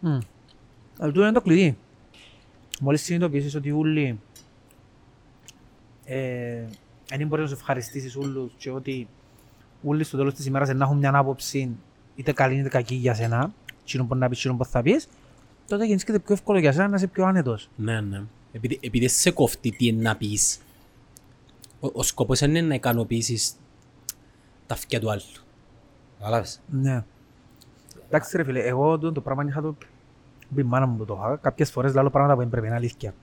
Μμ. Αλλά τούτο είναι το κλειδί. Μόλις συνειδητοποιήσεις ότι όλοι ε, δεν μπορεί να σου ευχαριστήσεις όλους και ότι όλοι στο τέλος της ημέρας να έχουν μια άποψη είτε καλή είτε κακή για σένα, τσίνο μπορεί να πεις, τσίνο μπορεί θα πεις, τότε γεννήσκεται πιο εύκολο για σένα να είσαι πιο άνετος. Ναι, ναι. Επειδή, επειδή σε κόφτει τι είναι να πεις, ο, ο σκοπός είναι να ικανοποιήσεις τα αυτιά του άλλου. Καταλάβες; Ναι. Εντάξει ρε φίλε, εγώ το, το πράγμα είχα το πει η μάνα μου που το είχα. Κάποιες φορές λέω πράγματα που δεν πρέπει, είναι αλήθεια.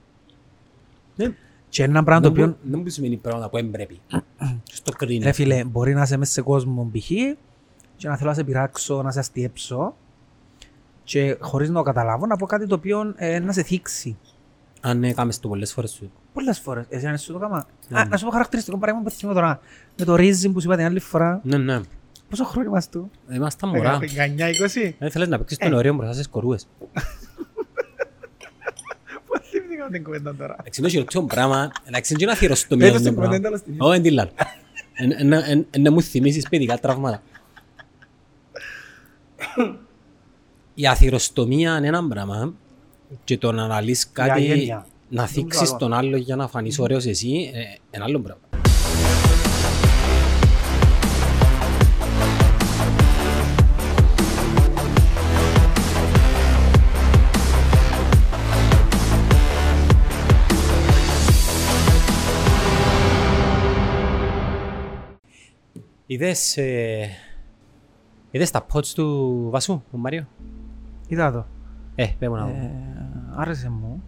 Ναι. Και ένα πράγμα το Δεν οποίο, μπο- Δεν μου σημαίνει πράγματα που δεν πρέπει. Στο κρίνει. ρε φίλε, μπορεί να είσαι μέσα σε κόσμο π.χ. και να θέλω να σε πειράξω, να σε αστιέψω και χωρίς να το καταλάβω να πω κάτι το οποίο ε, να σε θίξει. Αν ναι, κάμες το πολλές φορές σου. Πολλές φορές. Εσύ αν σου το κάμα. Ναι. Α, να σου πω χαρακτηριστικό παράδειγμα που θυμώ τώρα. Με το ρύζι που σου είπα την άλλη φορά. Ναι, ναι. Πόσο χρόνο είμαστε του; Είμαστε μωρά. 19-20. Δεν θέλεις να παίξεις Ε. τον ωραίο μπροστά στις κορούες. Πώς θυμήθηκα την κουβέντα τώρα; Εντάξει, είναι το χειρότερο πράγμα. Εντάξει, είναι και ένα θηροστομείο. Πες το είναι στην πράγμα. κουβέντα, αλλά στην ίδια. Όχι, δεν τη λάλλω. Εν- εν- εν- εν- Να μου θυμίσεις παιδικά τραύματα. Η αθυροστομία είναι ένα πράγμα και το να αναλύσεις κάτι, αγένεια. να Δεν θίξεις καλό. τον άλλο για να φανείς ωραίος εσύ, ε, ένα άλλο πράγμα. Είδες, ε, είδες τα pods του Βασού, του Μάριο; Είδα το. Ε, πέ μου να δω. Ε, άρεσε μου.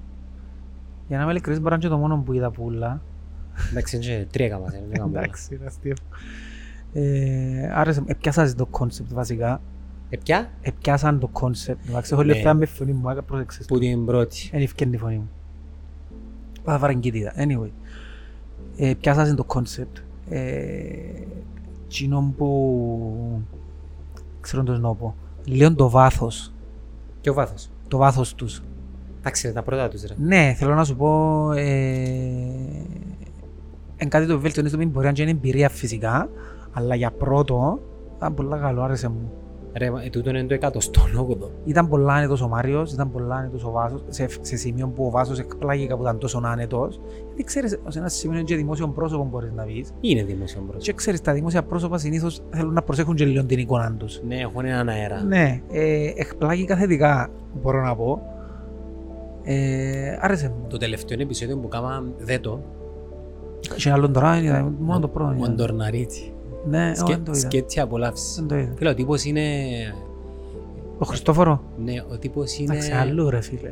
Για να είμαι ειλικρινής μπορεί να είναι και το μόνο που είδα πουλά. Εντάξει, είναι και τρία καμάς, είναι λίγα πολλά. Εντάξει, είναι αστείο. Ε, άρεσε μου. Επιάσαν το κόνσεπτ βασικά. Ε, ποια; Επιάσαν το κόνσεπτ. Εντάξει, έχω Ναι. λεφτά με φωνή μου, άκα πρόσεξες. Που την πρώτη. Δεν ευκαιρνή η φωνή μου. Πάτα βαρεγκίτιδα. Anyway. Ε, πιάσαν το κόνσεπτ. Ε, Τσίνον που... Ξέρω το να πω. Λέω το βάθος. Και ο βάθος; Το βάθος τους. Εντάξει, είναι τα πρώτα τους ρε. Ναι, θέλω να σου πω. Ε, εν κάτι το βελτιώνει στο μην μπορεί να είναι εμπειρία φυσικά, αλλά για πρώτο ήταν πολύ καλό, άρεσε μου. Ρε, μα, ε, τούτο είναι το εκατοστόν όγδο. Ήταν πολλά άνετος ο Μάριος, ήταν πολλά άνετος ο Βάσος, σε, σε σημείο που ο Βάσος εκπλάγηκα που ήταν τόσο άνετος. Γιατί ξέρεις, σε ένα σημείο είναι και δημόσιο πρόσωπο μπορείς να πεις. Είναι δημόσιο πρόσωπο. Και ξέρεις, τα δημόσια πρόσωπα συνήθως θέλουν να προσέχουν και λίγο την εικόνα τους. Ναι, έχουν έναν αέρα. Ναι, ε, εκπλάγηκα θετικά, μπορώ να πω. Ε, άρεσε μου. Το τελευταίο επεισόδιο που κάμα δέτο, Και ένα άλλο τώρα, είδα, μόνο το πρώτο. ο είδα. Αντορναρίτσι. Ναι, όχι, Σκε- δεν το είδα. Σκέτσι απολαύσεις. Δεν το είδα. Φίλε, ο τύπος είναι... Ο Χριστόφορο; Ναι, ο τύπος είναι... Εντάξει, αλλού ρε φίλε.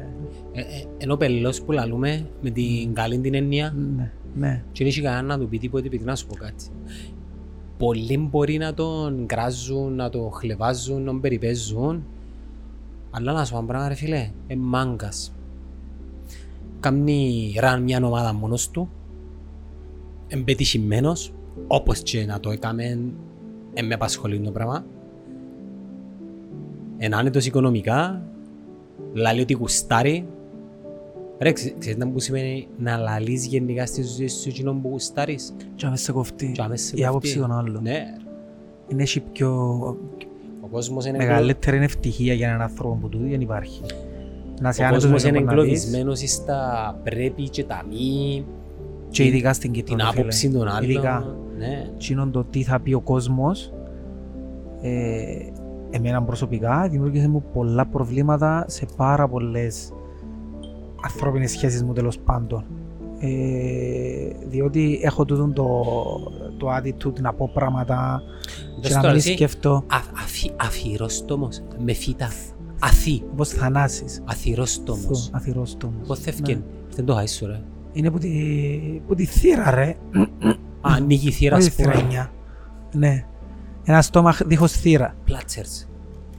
Ε, ε, Ενώ πελός που λαλούμε με την καλή την έννοια Ναι, ναι. και δεν έχει κανένα να του πει τίποτε επειδή να σου πω κάτι. Πολλοί μπορεί να τον κράζουν, να τον χλεβάζουν, να τον περιπέζουν αλλά να σου πω ένα πράγμα ρε φίλε, ε, μάγκας. Κάνει ραν μια ομάδα μόνος του, εμπετυχημένος, όπως και να το έκαμε, ε, με απασχολεί το πράγμα. Εν άνετος οικονομικά, λαλεί ότι γουστάρει. Ρε, ξε- ξέρεις να που σημαίνει να λαλείς γενικά στη ζωή σου εκείνον που γουστάρεις; Και άμεσα σε κοφτεί. Και άμεσα σε Η άποψη κοφτεί. των άλλων. Ναι, Είναι έχει πιο ο κόσμος είναι μεγαλύτερη ευτυχία για έναν άνθρωπο που του δεν υπάρχει. Να σε Ο άνετος κόσμος με είναι το που να πεις εγκλωβισμένος στα πρέπει και τα μη, και ειδικά στην την Κύπρο. ρε φίλε. άποψη των άλλων. Ειδικά. Ναι. Εκείνον το τι θα πει ο κόσμος ε, εμένα προσωπικά δημιούργησε μου πολλά προβλήματα σε πάρα πολλές ανθρώπινες σχέσεις μου τέλος πάντων. Ε, διότι έχω τούτο το, το attitude να πω πράγματα και Δες να τώρα μην εσύ, σκέφτω α- αφι- Αφιερόστομος, με φύτα. Αθή, όπως θανάσεις. αθυρόστομος. Αθυρόστομος. Πώς θεύκεν, δεν το χάεις σου ρε. Είναι που τη, που τη θύρα ρε. Α, ανοίγει η θύρα Όχι σπορά. θηρένια. Ναι. Ένα στόμα δίχως θύρα. Πλάτσερς.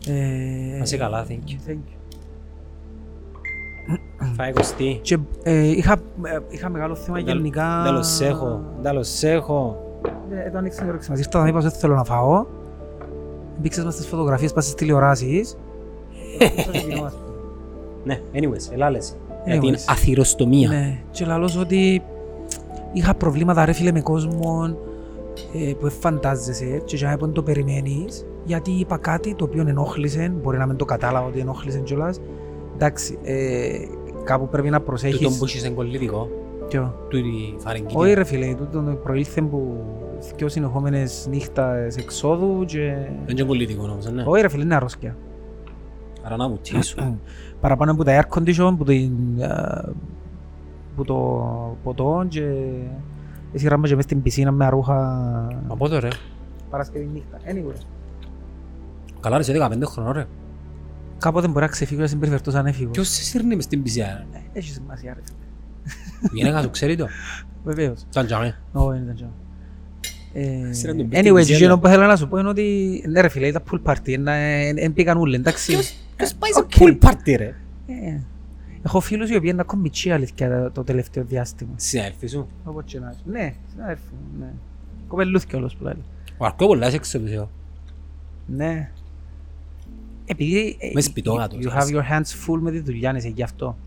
Ε, Να είσαι καλά, thank you. thank you. Φάει κοστί. Και ε, είχα, ε, είχα μεγάλο θέμα γενικά. Τέλος έχω, τέλος έχω. Ε, το άνοιξε η όρεξη μας. Ήρθα να είπα ότι δεν θέλω να φάω. Μπήξες μας στις φωτογραφίες, πας στις τηλεοράσεις. Ναι, anyways, ελά λες. Για την Anyways. αθυροστομία. Ναι, και λαλώς ότι είχα προβλήματα ρε φίλε με κόσμο ε, που φαντάζεσαι και για να το περιμένεις γιατί είπα κάτι το οποίο ενόχλησε, μπορεί να μην το κατάλαβα ότι ενόχλησε κιόλας Εντάξει, ε, κάπου πρέπει να Τούτον προσέχεις... που έχεις εγκολλητικό, Ποιο; τούτη φαρεγγίτη. Όχι ρε φίλε, τούτο προήλθε που δυο συνεχόμενες νύχτας εξόδου και... Δεν είναι εγκολλητικό όμως, ναι. Όχι ρε φίλε, είναι αρρώσκια. Άρα να βουτήσω. Παραπάνω από τα air condition, που, την, α, που το ποτό και εσύ ράμπα και μες στην πισίνα με αρούχα Μα πότε ρε. Παρασκευή νύχτα. Anyway. Καλά ρε, σε 15 χρονών ρε. Κάποτε μπορεί να ξεφύγω να συμπεριφερθώ σαν έφηβος. Ποιος σε σύρνει μες στην πισιά. Ε, Έχει σημασία ρε φίλε. Η γυναίκα σου ξέρει το; Βεβαίως. Σαν τζάμε. Όχι, δεν ξέρω. Ε, Σειρά τον πέφτει Anyway, πισιά, και ναι. που θέλω να σου πω είναι ότι ναι ρε φίλε, ήταν pool party, δεν πήγαν όλοι, εντάξει. Ποιος πάει σε Οκ. pool party ρε; Ε, Έχω φίλους οι οποίοι είναι ακόμη μητσί αλήθεια το- το τελευταίο διάστημα. Συνάδελφοι σου. Όπως και να έχει. Ναι, συνάδελφοι μου, ναι. Κοπελούθηκε όλος που λέει. Ο Αρκό πολλά σε εξελουσιό. Ναι. Επειδή ε, Μες σπιτόγατος, you have your hands full με τη δουλειά, είσαι γι' αυτό.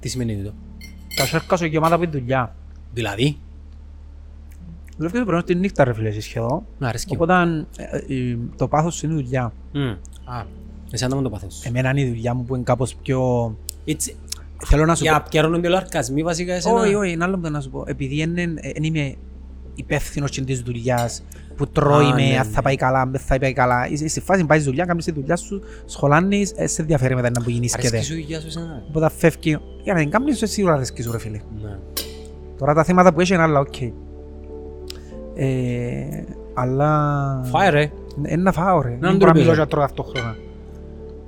Τι σημαίνει τούτο. Τα σέρκα σου γεμάτα από τη δουλειά. Δηλαδή, Δουλεύεις το πρωί τη νύχτα ρε φίλε εσύ σχεδόν. να αρέσκει μου. Οπότε ε, ε, το πάθος σου είναι η δουλειά. Μμ. Α, εσένα μου το πάθος. Εμένα είναι η δουλειά μου που είναι κάπως πιο... Έτσι, Θέλω να σου για πω... να πιέρωνουν και λαρκασμοί βασικά εσένα; Όχι, όχι, είναι άλλο που θέλω να σου πω. Επειδή δεν είμαι υπεύθυνος και της δουλειάς που τρώει Α, με ναι, αν ναι. θα πάει καλά, αν δεν θα πάει καλά. Είσαι στη φάση πάει στη δουλειά, κάνεις τη δουλειά σου, σχολάνεις, ε, σε ενδιαφέρει μετά να που γεννήσκεται. Αρέσκει σου η δουλειά σου εσένα; Οπότε φεύγει, για να την κάνεις εσύ σίγουρα αρέσκει σου ρε φίλε. Ναι. Τώρα τα θέματα που έχει είναι άλλα, οκ. Ε, αλλά... Φάε ρε. Είναι να φάω ρε. Να Δεν μην μπορώ να τροπείς, μιλώ ρε. για τρώω ταυτόχρονα.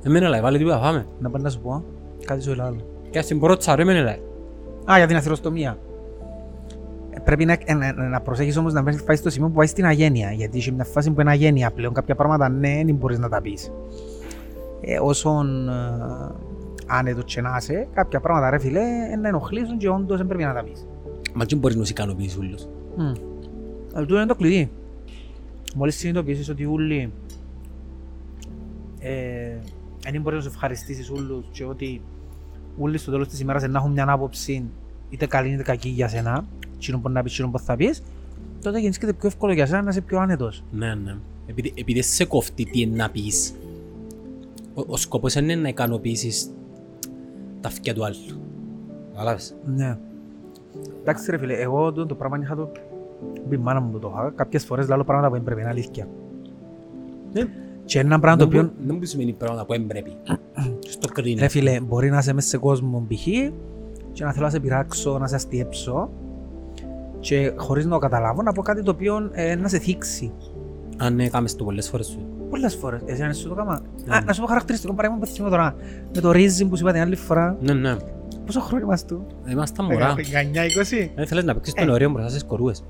Εμένα λέει, βάλε τίποτα φάμε. Να πάω να σου πω, κάτι σου άλλο. Και στην πρώτη ρε εμένα λέει. Α, για την αθυροστομία. Ε, Πρέπει να, ε, να, να προσέχεις όμως να μην πάει στο σημείο που πάει στην αγένεια. Γιατί έχει μια φάση που είναι αγένεια πλέον. Κάποια πράγματα ναι, δεν μπορείς να τα πεις. Ε, όσον ε, άνετο και να είσαι, κάποια πράγματα ρε φίλε, ε, να ενοχλήσουν και όντως δεν πρέπει να τα πεις. Μα τι μπορείς να σε ικανοποιήσεις ούλους. Mm. Αυτό είναι το κλειδί. Μόλις συνειδητοποιήσεις ότι όλοι ε, δεν μπορείς να σου ευχαριστήσεις όλους και ότι όλοι στο τέλος της ημέρας να έχουν μια άποψη είτε καλή είτε κακή για σένα τσίνο που να πεις, τσίνο που θα πεις τότε γεννήσκεται πιο εύκολο για σένα να είσαι πιο άνετος. Ναι, ναι. Επειδή, επειδή σε κόφτει τι είναι να πεις. Ο, ο σκοπός είναι να ικανοποιήσεις τα αυτιά του άλλου. Καταλάβες. Ναι. Εντάξει ρε φίλε, εγώ το, το πράγμα είχα το πει η μάνα μου που το είχα. Κάποιες φορές λέω πράγματα που δεν πρέπει, είναι αλήθεια. Ναι. Και ένα πράγμα το οποίο Δεν μου- Δεν μου σημαίνει πράγματα που δεν πρέπει. Στο κρίνει. Ρε φίλε, μπορεί να είσαι μέσα σε κόσμο π.χ. και να θέλω να σε πειράξω, να σε αστιέψω και χωρίς να το καταλάβω να πω κάτι το οποίο ε, να σε θίξει. Αν ναι, κάμες το πολλές φορές σου. Πολλές φορές. Εσύ αν σου το κάμα. Ναι. Α, να σου πω χαρακτηριστικό παράδειγμα που θυμώ τώρα. Με το ρύζι που σου είπα την άλλη φορά. Ναι, ναι. Πόσο χρόνο είμαστε του. Είμαστε μωρά. 19-20. Δεν θέλεις να παίξεις Ε. τον ωραίο μπροστά στις κορούες.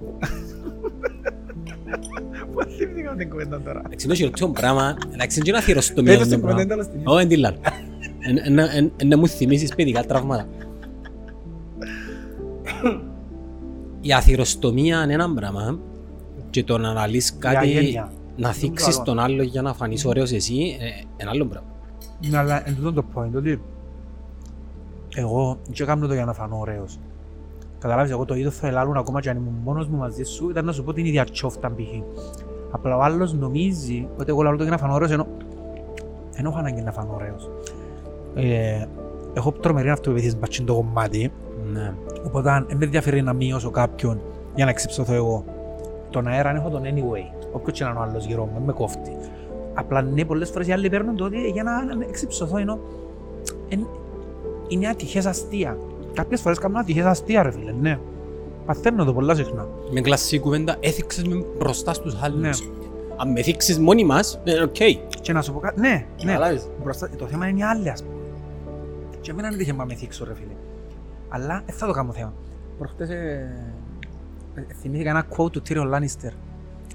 Πώς θυμηθήκαμε την κουβέντα τώρα; Εντάξει, το χειρότερο πράγμα, εντάξει, είναι να θυρωστομία. Πέτω αυτό στην το πράγμα. κουβέντα τέλος στην Να μου θυμίσεις παιδικά τραύματα. Η αθυροστομία είναι ένα πράγμα και το να αναλύσεις κάτι, αγένεια. να θίξεις καλό. τον άλλο για να φανείς ωραίος εσύ, ε, ένα άλλο πράγμα. Ναι, αλλά εν τούτο το point, ότι εγώ δεν κάνω το για να φανώ ωραίος. Καταλάβεις, εγώ το είδο θα ελάλουν ακόμα και αν ήμουν μόνος μου μαζί σου, ήταν να σου πω την ίδια τσόφτα π.χ. Απλά ο άλλος νομίζει ότι εγώ λαλώ το για να φανώ ωραίος, ενώ δεν έχω ανάγκη να φανώ ωραίος. Ε, έχω τρομερή αυτοπεποίθηση μπατσιν το κομμάτι, Ναι. οπότε δεν με ενδιαφέρει να μειώσω κάποιον για να εξυψωθώ εγώ. Τον αέρα έχω τον anyway, όποιος και να είναι ο άλλος γύρω μου, δεν με κόφτει. Απλά ναι, πολλές φορές οι άλλοι παίρνουν το ότι για να να εξυψωθώ ενώ εν- είναι ατυχές αστεία. Κάποιες φορές κάνουν ατυχές αστεία ρε φίλε, ναι. Παθαίνω το πολλά συχνά. Με κλασική κουβέντα, έθιξες με μπροστά στους άλλους. Ναι. Αν με θίξεις μόνοι μας, ε, οκ. Και να σου πω κάτι, ναι, ναι. Καταλάβεις. Μπροστά, το θέμα είναι οι άλλοι ας πούμε. Και εμένα δεν είχε να με θίξω ρε φίλε. Αλλά δεν θα το κάνω θέμα. Προχτές ε, ε, θυμήθηκα ένα quote του Tyrion Lannister.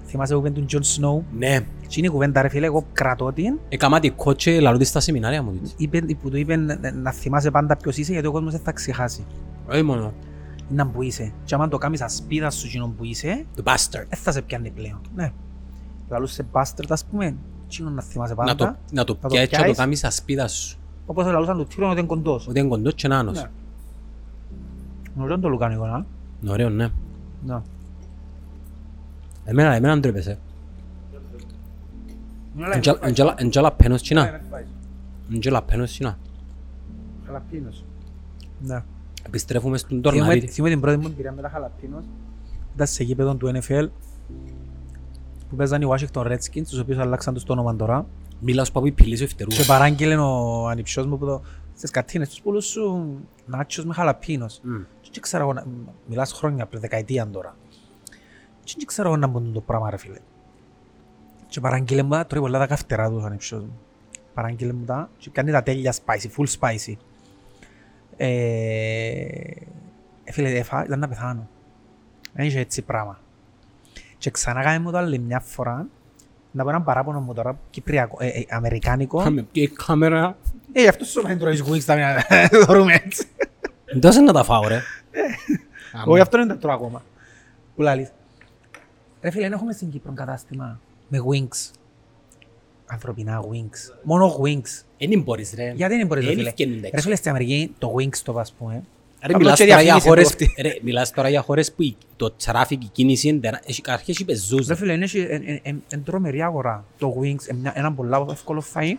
Θυμάσαι που είπε του Jon Snow; Ναι. Τι είναι η κουβέντα ρε φίλε, εγώ κρατώ την. Έκαμα την quote τζαι λαλώ της στα σεμινάρια μου. της. Είπε, που του είπε να, να θυμάσαι πάντα ποιος είσαι γιατί ο κόσμος δεν θα ξεχάσει. Όχι μόνο. Είναι που είσαι. Και άμα το κάνεις ασπίδα σου εκείνον που είσαι, The bastard. δεν θα σε πιάνει πλέον. Ναι. Λαλούς σε bastard ας πούμε, εκείνον να θυμάσαι πάντα. Να το, να το το πιάσεις και να το πιάσεις. κάνεις ασπίδα σου. Όπως λαλούσαν τους Tyrion ότι είναι κοντός. Ότι είναι κοντός και νάνος. Ναι. Νομίζω είναι το λουκάνικο, να. Είναι ωραίο, ναι. Ναι. Εμένα, εμένα ντρέπεσαι. Ναι, Εν τζαλαπένος τσινά. Εν τζαλαπένος τσινά. Χαλαπίνος. Ναι. Επιστρέφουμε στον Θυμούμαι Τορναρίτη. θυμούμαι την πρώτη μου εμπειρία με τα Χαλαπίνος. Ήταν σε γήπεδο του NFL που παίζαν οι Washington Redskins, τους οποίους αλλάξαν τους το όνομα τώρα. Μιλάω σου παπού υπηλήσει ο Ευτερού. Και παράγγειλε ο ανιψιός μου που το... Στις κατίνες τους πουλούς σου νάτσος με χαλαπίνος. Μμ. Και δεν ξέρω εγώ να... Μιλάς χρόνια πριν, δεκαετία τώρα. Και δεν ξέρω εγώ να μπουν το πράγμα ρε φίλε. Και παράγγειλε μου τα, τρώει πολλά τα καυτερά τους ο ανιψιός μου. Παράγγειλε μου τα και κάνει τα τέλεια spicy, full spicy. Ε, ε, φίλε, έφα, ήταν να πεθάνω. Δεν είχε έτσι πράγμα. Και ξανά κάνει μου το άλλη μια φορά, να πω έναν παράπονο μου τώρα, κυπριακό, ε, ε, αμερικάνικο. Κάμε και κάμερα. Ε, γι' αυτός σου είπα να τρώεις wings τα μια, δωρούμε έτσι. Δώσε να τα φάω ρε. Εγώ γι' αυτό δεν τα τρώω ακόμα. Που λαλείς. Ρε φίλε, δεν έχουμε στην Κύπρο κατάστημα με wings. Ανθρωπινά wings. Μόνο wings. Δεν μπορείς ρε. Γιατί δεν μπορείς ρε Εν φίλε; ευκαινούν τα Ρε φίλε, στην Αμερική το wings το ας πούμε. Ρε, Απλώς μιλάς και τώρα για διαφήμιση χώρες, του αυτή. ρε, μιλάς τώρα για χώρες που η- το τράφικ, η κίνηση είναι τερά- έχει αρχές οι πεζούς. Ρε φίλε, είναι εν τρομερή αγορά. Το wings, είναι μια- ένα πολύ εύκολο φαΐ,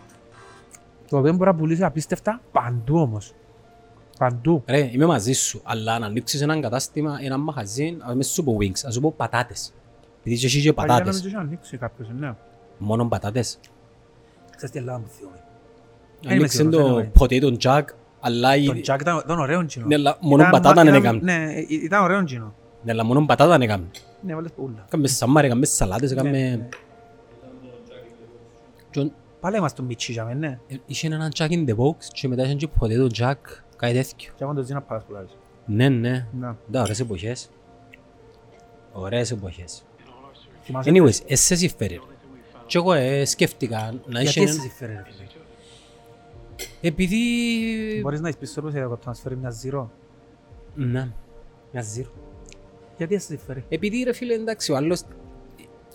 το οποίο μπορεί να πουλήσει απίστευτα παντού όμως. Παντού. Ρε, είμαι μαζί σου, αλλά να ανοίξεις έναν κατάστημα, ένα μαχαζί, ας μην σου πω wings, ας σου πω πατάτες. Επειδή και εσύ και Παλιά πατάτες. νομίζω είχε ανοίξει κάποιος, ναι. Μόνο πατάτες. Ξέρεις τι Ελλάδα μου θυμούμαι. Ανοίξε σίγουρος, το δεν potato jack, αλλά η- Το Jack ήταν ήταν ωραίο κοινό. Ναι, αλλά μόνο Ήταν- πατάτα δεν ήταν- έκαμε. Ναι, ε, ήταν ωραίο κοινό. Ναι, αλλά μόνο πατάτα δεν έκαμε. Ναι, βάλες πουλά. Έκαμε σαμάρ, έκαμε σαλάτες, Ναι, ναι. έκαμε... Και- Πάλι είμαστε το μίτσι για μένα, ναι. ε, Είχε έναν jack in the box και μετά είχε και potato jack, κάτι τέτοιο. Και άμα το ζει να πας πουλάρεις. Ναι, ναι. Να. Да, ωραίες εποχές. Ωραίες εποχές. Θυμάσαι- Anyways, εσύ συμφέρει. Και εγώ ε, σκέφτηκα να Γιατί είχε... εσύ συμφέρει, ρε φίλε. Επειδή... Μπορείς να είσαι πίσω από το να σου φέρει μια zero. Ναι, μια zero. Γιατί εσύ συμφέρει. Επειδή ρε φίλε, εντάξει, ο άλλος...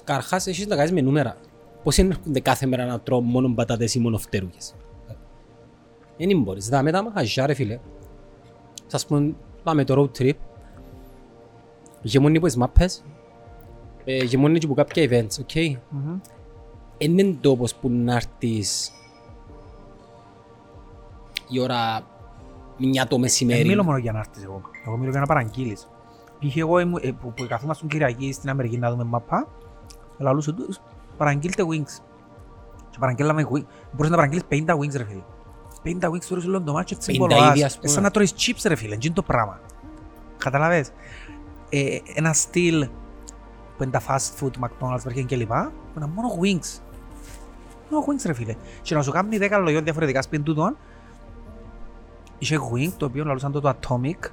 Καρχάς έχεις να κάνεις με νούμερα. Πώς είναι έρχονται κάθε μέρα να τρώω μόνο πατάτες ή μόνο φτέρουγες. Δεν μπορείς. Δάμε μετά μαχαζιά ρε φίλε. Σας πούμε, πάμε το road trip. Γεμόνι από τις μάπες. Ε, Γεμόνι και από κάποια events, οκ. Μμμ. είναι τόπος που να έρθεις η ώρα μια το Δεν μεσημέρι. μιλώ μόνο για να έρθεις εγώ. Εγώ μιλώ για να παραγγείλεις. Π.χ. εγώ ήμουν- ε, που, που καθόμασταν Κυριακή στην Αμερική να δούμε μαπά, λαλούσε τους, παραγγείλτε wings. Και παραγγέλαμε wings. Μπορείς να παραγγείλεις 50 wings ρε φίλε. 50 wings τώρα σου λέω το μάτσο έτσι 50 μπορείς. είδη, ας πούμε. Ε, σαν να τρώεις chips ρε φίλε, είναι το πράγμα. Καταλαβες. Ε, ένα στυλ που είναι τα fast food, McDonald's, Burger King κλπ. Που είναι μόνο wings. Μόνο wings ρε φίλε. Και να σου κάνει 10 λογιών διαφορετικά σπίτι τούτων, είχε wing, το οποίο λαλούσαν το το Atomic.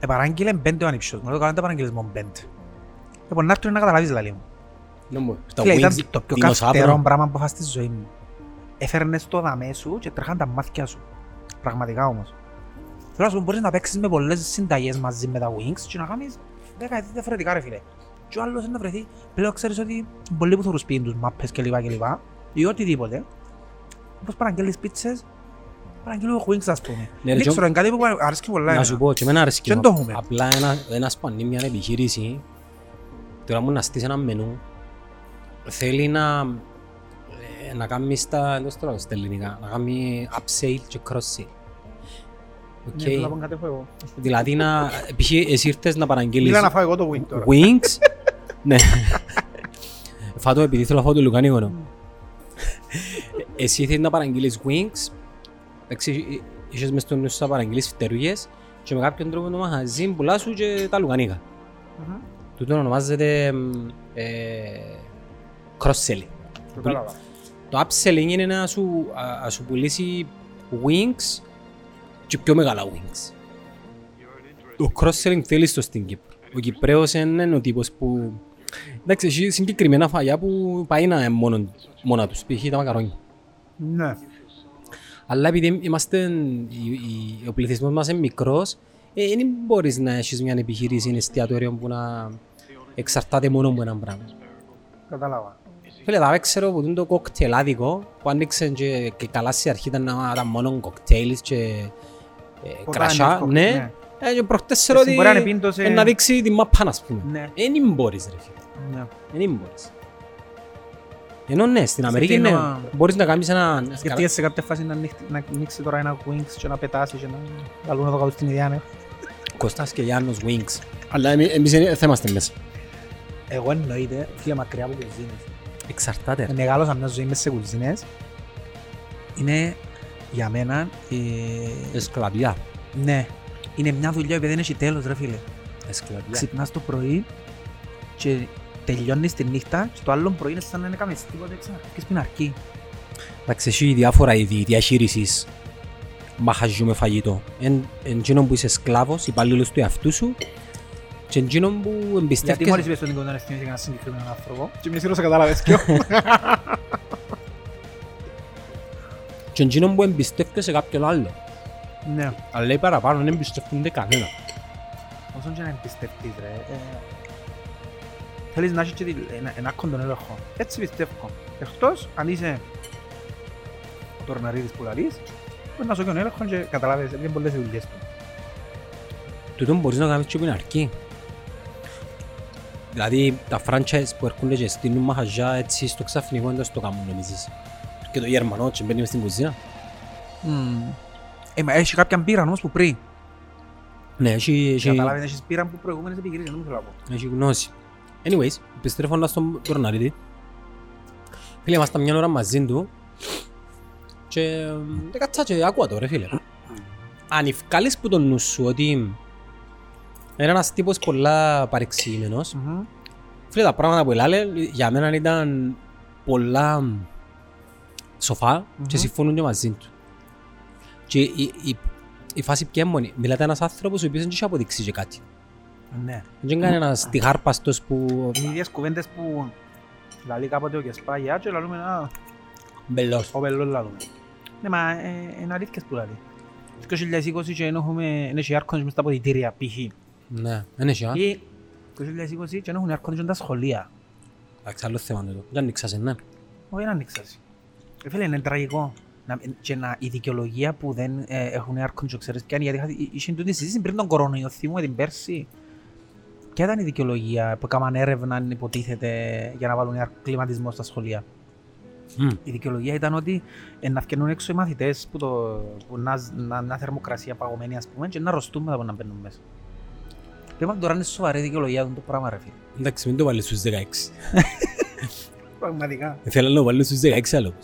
Επαράγγειλε πέντε ο ανιψιός μου, λέω κάνετε παραγγείλες μόνο πέντε. Λοιπόν, να έρθουν να καταλάβεις λαλί μου. Ναι, μου. Τα Φίλε, ήταν wings, το πιο δεινοσαύρο. καυτερό πράγμα που είχα στη ζωή μου. Έφερνες το δαμέ σου και τρέχαν τα μάτια σου. Πραγματικά όμως. Θέλω να σου πω, μπορείς να παίξεις με πολλές συνταγές μαζί με τα wings και να κάνεις δέκα είδη διαφορετικά ρε φίλε. Και ο άλλος είναι να βρεθεί, πλέον ξέρεις ότι πολλοί που θέλουν σπίτι τους μάπες κλπ. κλπ. Ή οτιδήποτε. Όπως παραγγέλνεις πίτσες, παραγγέλνω wings ας πούμε. Ναι, ρε, Δεν Τζον, ξέρω, είναι κάτι που αρέσκει πολλά. Να εμένα. σου πω, και εμένα αρέσκει. Δεν το έχουμε. Απλά ένα, ένας που ανοίγει μια επιχείρηση, τώρα μου να στήσει ένα μενού, θέλει να, ε, να κάνεις στα, εντός τώρα στα ελληνικά, να κάνει upsell και cross-sell. OK. Ναι, θέλω να πω κάτι που εγώ. Δηλαδή να, π.χ. εσύ ήρθες να παραγγείλεις Μίλα να φάω εγώ το wing τώρα. wings, ναι. Φάτω επειδή θέλω να φάω το λουκάνικο. ναι. Εσύ θέλεις να παραγγείλεις wings, εντάξει, είχες μες στο νου σου να παραγγείλεις φτερούγες και με κάποιον τρόπο το μαχαζί πουλάς σου και τα λουκανίκα. Μμμ. Τούτο ονομάζεται μ, ε, cross-selling. Κατάλαβα. Το upselling είναι να σου, α, να σου πουλήσει wings και πιο μεγάλα wings. Το cross-selling θέλεις στο στην Κύπρο. Ο Κυπρέος είναι ο τύπος που... Εντάξει, έχει συγκεκριμένα φαγιά που πάει να είναι μόνο, μόνα τους, π.χ. τα μακαρόνια. Ναι. Αλλά επειδή είμαστε, η- η- ο πληθυσμός μας είναι μικρός, ε, δεν μπορείς να έχεις μια επιχείρηση, ένα εστιατόριο που να εξαρτάται μόνο από έναν πράγμα. Κατάλαβα. Φίλε, θα ξέρω που είναι το κοκτελάδικο που άνοιξε και, και καλά στη αρχή ήταν, να- ήταν μόνο κοκτέιλς και ε, Ποτά κρασιά. είναι εύκολο, Ναι. ναι. Ε, και προχτές ξέρω Εσύ ότι μπορεί να είναι πίντος, ε, ε, να δείξει τη μαπά, ας πούμε. Ναι. Δεν μπορείς ρε φίλε. Ναι. Δεν μπορείς. Ενώ ναι, στην Αμερική ναι, Σκεφτεί να- μπορείς να κάνεις ένα... Σκεφτείες σε κάποια φάση να ανοίξει- να ανοίξει τώρα ένα wings και να πετάσει και να βάλουν εδώ κάτω στην ίδια ναι. Κωστάς και Γιάννος Wings. Αλλά εμεί- εμείς δεν θα είμαστε μέσα. Εγώ εννοείται, φίλε μακριά από κουζίνες. Εξαρτάται. Μεγάλωσα μια ζωή μέσα σε κουζίνες. Είναι για μένα, ε, Εσκλαβιά. ναι, είναι μια δουλειά που δεν έχει τέλος ρε φίλε. Εσκλαβιά. Ξυπνάς το πρωί και τελειώνεις τη νύχτα και το άλλο πρωί είναι σαν να είναι κάνεις τίποτα ξαναρχίσεις στην αρχή. Εντάξει, έχει διάφορα είδη διαχείρισης μαχαζιού με φαγητό. Εν, εν εκείνον που είσαι σκλάβος, υπαλλήλος του εαυτού σου και εν εκείνον που Γιατί εμπιστεύκεσαι. μόλις είπες ότι είναι κοντά ευθύνη για έναν συγκεκριμένο άνθρωπο και μη σίγουρος κατάλαβες ποιο. Και εν εκείνον που εμπιστεύκεσαι κάποιον άλλο. Ναι. Αλλά λέει παραπάνω, δεν εμπιστεύονται κανένα. Όσον και να εμπιστευτείς ρε, ε, θέλεις να έχεις και τη- ένα- ένα κοντον έλεγχο. Έτσι πιστεύω. Εκτός αν είσαι ο Τορναρίδης που λαλείς, μπορείς να σου κάνει έλεγχο και καταλάβεις, είναι πολλές οι δουλειές του. Τούτον μπορείς να κάνεις και από την αρχή. Δηλαδή τα franchise που έρχονται και στείλουν μαχαζιά έτσι στο ξαφνικό δεν το κάνουν νομίζεις. Και το Γερμανό και μπαίνει μες στην κουζίνα. Ε, μα έχει κάποια πείρα όμως που πριν; Ναι, έχει, έχει, Καταλάβεις, έχεις πείρα από προηγούμενες επιχειρήσεις, δεν μου θέλω να πω. έχει γνώση. Anyways, επιστρέφοντας στον Τορναρίδη. Φίλε, ήμασταν μια ώρα μαζί του και εμ, δεν κάτσα και άκουα το ρε φίλε. Αν ευκάλεις που τον νου σου ότι είναι ένας τύπος πολλά παρεξηγημένος Μμμ. Φίλε, τα πράγματα που έλαλε για μένα ήταν πολλά μ, σοφά και Μμμ. συμφωνούν και μαζί του. Και η, η, η φάση ποια είναι μόνη. Μιλάτε ένας άνθρωπος ο οποίος δεν είχε αποδείξει και κάτι. Ναι. Δεν είναι κανένας τυχάρπαστος που... Είναι οι ίδιες κουβέντες που λαλεί κάποτε ο Κεσπάγια και λαλούμε «Α, Μπελός. ο Πελός λαλούμε». Ναι, μα ε, είναι αλήθειες που λαλεί. Το 2020 και εν έχουμε εν έχει air condition μες στα ποδητήρια, π.χ. Ναι, δεν έχει, α. Ή το 2020 και εν έχουν air condition τα σχολεία. Εντάξει, άλλο θέμα είναι το. Δεν ανοίξασε, ναι. Όχι να ανοίξασαι. Ε, Φίλε, είναι τραγικό. Να, και να, η δικαιολογία που δεν ε, έχουν air condition, ξέρεις ποια είναι, γιατί είχα- είχε τούτη συζήτηση πριν τον κορονοϊό, θυμούμαι την πέρσι. Ποια ήταν η δικαιολογία που έκαναν έρευνα, αν υποτίθεται, για να βάλουν air κλιματισμό στα σχολεία; Μμ. Η δικαιολογία ήταν ότι ε, να βγαίνουν έξω οι μαθητές που, το, που να, να, να θερμοκρασία παγωμένη, ας πούμε, και να αρρωστούν μετά από να μπαίνουν μέσα. Πρέπει τώρα είναι σοβαρή δικαιολογία του το πράγμα, ρε φίλε. Εντάξει, μην το βάλεις στους 16. Πραγματικά. Θέλω να το βάλεις στους 16 άλλους.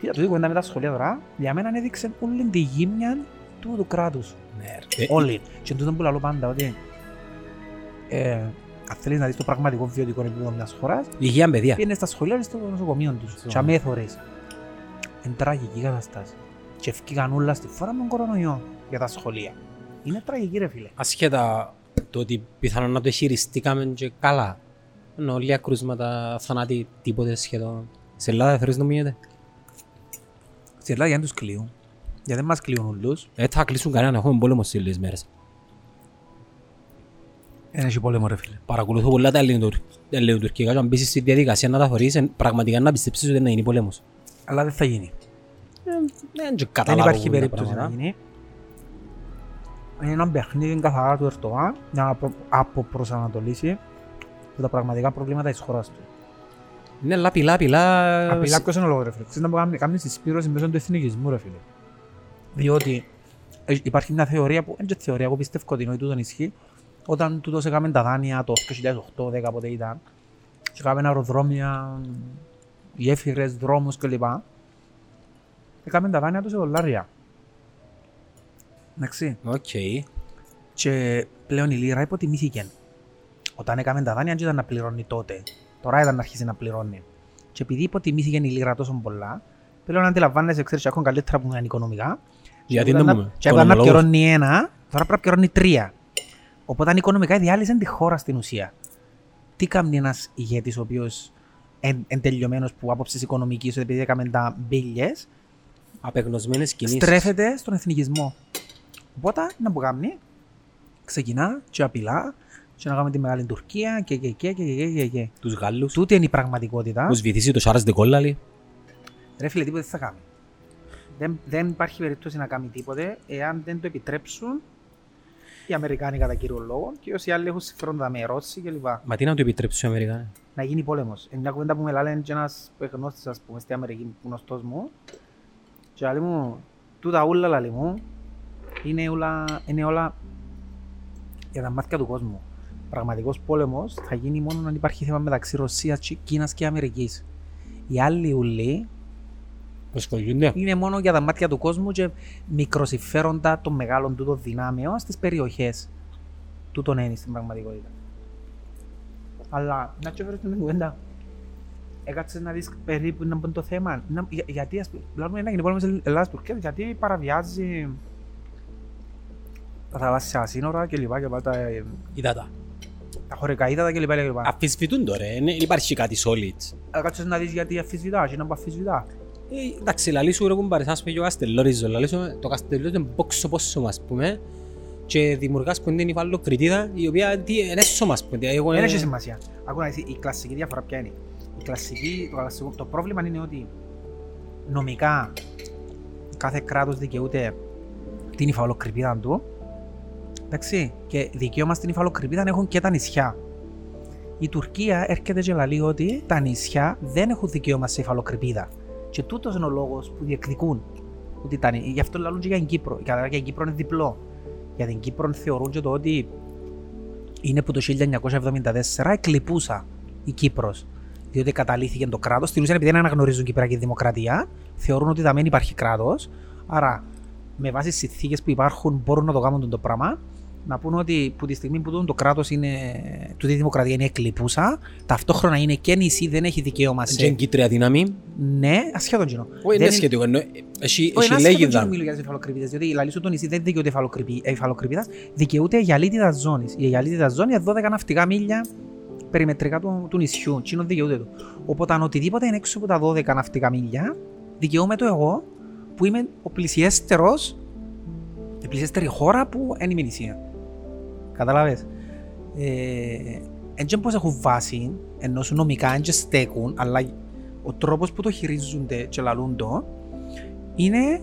Κοίτα, τούτη κουβέντα με τα σχολεία τώρα, για μένα έδειξε όλη τη γύμνια του, του κράτους. Ναι, ρε. Όλοι. Και τούτο που λέω πάντα, ότι ε, αν θέλεις να δεις το πραγματικό βιωτικό επίπεδο μιας χώρας, Υγεία παιδεία. πήγαινε στα σχολεία και στο νοσοκομείο τους. Στο- Και αμέθωρες. Είναι τραγική κατάσταση. Και ευκήκαν όλα στη φορά με τον κορονοϊό για τα σχολεία. Είναι τραγική ρε φίλε. Ασχέτα το ότι πιθανόν να το χειριστήκαμε και καλά. Ενώ όλοι ακρούσματα, θανάτοι, τίποτε σχεδόν. Σε Ελλάδα θεωρείς να μην γίνεται. Στην Ελλάδα για να τους κλείουν. Γιατί δεν μας κλείουν όλους. Ε, θα κλείσουν κανέναν, έχουμε πόλεμο στις λίγες μέρες. Δεν έχει πόλεμο ρε φίλε. Παρακολουθώ πολλά τα ελληνοτουρ- τα ελληνοτουρκικά και αν μπήσεις στη διαδικασία να τα θωρείς, εν- πραγματικά να πιστέψεις ότι να γίνει πόλεμος. Αλλά δεν θα γίνει. Δεν και Δεν καταλάβω υπάρχει πολλά περίπτωση να πράγματα. γίνει. Είναι ένα παιχνίδι καθαρά του Ερτογάν για να προ- αποπροσανατολίσει τα πραγματικά προβλήματα της χώρας του. Ναι, αλλά απειλά, απειλά... Απειλά ποιος είναι ο λόγος ρε φίλε. Ξέρεις να κάνει, κάνει συσπήρωση μέσω του εθνικισμού ρε φίλε. Διότι ε, υπάρχει μια θεωρία που, είναι και θεωρία, εγώ πιστεύω ότι είναι ότι τούτον ισχύει, όταν τούτος έκαμε τα δάνεια το 2008-10 πότε ήταν και έκαμε αεροδρόμια, γέφυρες, δρόμους κλπ. Έκαμε τα δάνεια τους σε δολάρια. Εντάξει. Οκ. Και πλέον η λίρα υποτιμήθηκε. Όταν έκαμε τα δάνεια, δεν ήταν να πληρώνει τότε. Τώρα ήταν να αρχίσει να πληρώνει. Και επειδή υποτιμήθηκε η λίρα τόσο πολλά, πλέον αντιλαμβάνεσαι, ξέρεις, ακόμα καλύτερα που είναι οικονομικά. Γιατί Και δεν να- πούμε. Και από να Οικονομολόγος. πληρώνει ένα, τώρα πρέπει να πληρώνει τρία. Οπότε οικονομικά διάλυσε τη χώρα στην ουσία. Τι κάνει ένας ηγέτης ο οποίος εν, εν τελειωμένος που άποψης οικονομικής, ότι επειδή έκαμε τα μπίλιες, Απεγνωσμένες κινήσεις. στρέφεται στον εθνικισμό. Οπότε, να που κάνει, ξεκινά και απειλά και να κάνουμε τη μεγάλη Τουρκία και και και και και και και. Τους Γάλλους. Τούτη είναι η πραγματικότητα. Τους βυθίσει το Σάρας Δεκόλλαλη. Ρε φίλε, τίποτε δεν θα κάνει. Δεν, δεν υπάρχει περίπτωση να κάνει τίποτε εάν δεν το επιτρέψουν Οι Αμερικάνοι κατά κύριο λόγο και όσοι άλλοι έχουν συμφέροντα με Ρώσοι κλπ. Μα τι να του επιτρέψει ο Αμερικάνοι. Να γίνει πόλεμος. Είναι μια κουβέντα που με λένε και ένας γνώστης ας πούμε στη Αμερική που γνωστός μου και λέει μου, τούτα ούλα λαλή μου είναι όλα, είναι όλα για τα μάτια του κόσμου. Πραγματικός πόλεμος θα γίνει μόνο αν υπάρχει θέμα μεταξύ Ρωσίας, και Κίνας και Αμερικής. Οι άλλοι ούλοι Προσκολιούνται. είναι μόνο για τα μάτια του κόσμου και μικροσυμφέροντα των μεγάλων τούτων δυνάμεων στις περιοχές. Τούτον είναι στην πραγματικότητα. Αλλά, να και φέρεις την κουβέντα. Έκατσες να δεις περίπου να μπουν το θέμα. Να, για, γιατί, ας πούμε, μιλάμε να γίνει πόλεμος Ελλάδας-Τουρκίας, γιατί παραβιάζει τα θαλάσσια σύνορα και λοιπά και πάντα, ε, Είδα τα. τα χωρικά ύδατα και λοιπά και λοιπά. Αφισβητούν τώρα, ε, δεν υπάρχει κάτι solid. Έκατσες να δεις γιατί αφισβητά, και να που αφισβητά. Ε, εντάξει, λαλή σου ρε κουμπάρες, ας πούμε και ο Καστελόριζο, λαλή σου, το Καστελόριζο είναι πόξο πόσο μας πούμε και δημιουργάς που είναι η βαλλοκριτίδα η οποία τι, είναι έσω μας πούμε. Εγώ, Δεν ε, έχει σημασία. Ακούω να δεις, η κλασική διαφορά ποια είναι; Η κλασική, το, κλασικό, το πρόβλημα είναι ότι νομικά κάθε κράτος δικαιούται την υφαλοκρηπίδα του εντάξει, και δικαίωμα στην υφαλοκρηπίδα έχουν και τα νησιά. Η Τουρκία έρχεται και λέει ότι τα νησιά δεν έχουν δικαίωμα σε υφαλοκρηπίδα. Και τούτος είναι ο λόγος που διεκδικούν. Ότι τα, νη- γι' αυτό λαλούν και για την Κύπρο. Κατά για την Κύπρο είναι διπλό. Για την Κύπρο θεωρούν και το ότι είναι που το 1974 εκλειπούσα η Κύπρος. Διότι καταλήθηκε το κράτος. Στην ουσία επειδή δεν αναγνωρίζουν Κυπριακή Δημοκρατία, θεωρούν ότι δεν υπάρχει κράτος. Άρα, με βάση τις συνθήκες που υπάρχουν, μπορούν να το κάνουν το πράγμα. Να πούνε ότι που τη στιγμή που το κράτος είναι. τούτη η δημοκρατία είναι εκλειπούσα, ταυτόχρονα είναι και νησί, δεν έχει δικαίωμα και σε. είναι κίτρια δύναμη. Ναι, ασχέτον κοινό. Όχι, είναι σχετικό, εννοώ, έχει Όχι, έχει ένα λέγιδα. σχεδόν μιλώ για τις υφαλοκρηπίδες, διότι η λαλή σου το νησί δεν δικαιούται υφαλοκρηπί- ε, υφαλοκρηπίδας, δικαιούται γιαλίτιδα ζώνης. Η γιαλίτιδα ζώνης είναι 12 ναυτικά μίλια περιμετρικά του, του νησιού. Τι δικαιούται του. Οπότε αν οτιδήποτε είναι έξω από τα 12 ναυτικά μίλια, δικαιούμαι το εγώ που είμαι ο πλησιέστερος, η πλησιέστερη χώρα που είναι η Μινησία. Καταλάβες; Ε, έτσι πως έχουν βάση, ενώ σου νομικά δεν στέκουν, αλλά ο τρόπος που το χειρίζονται και λαλούν το, είναι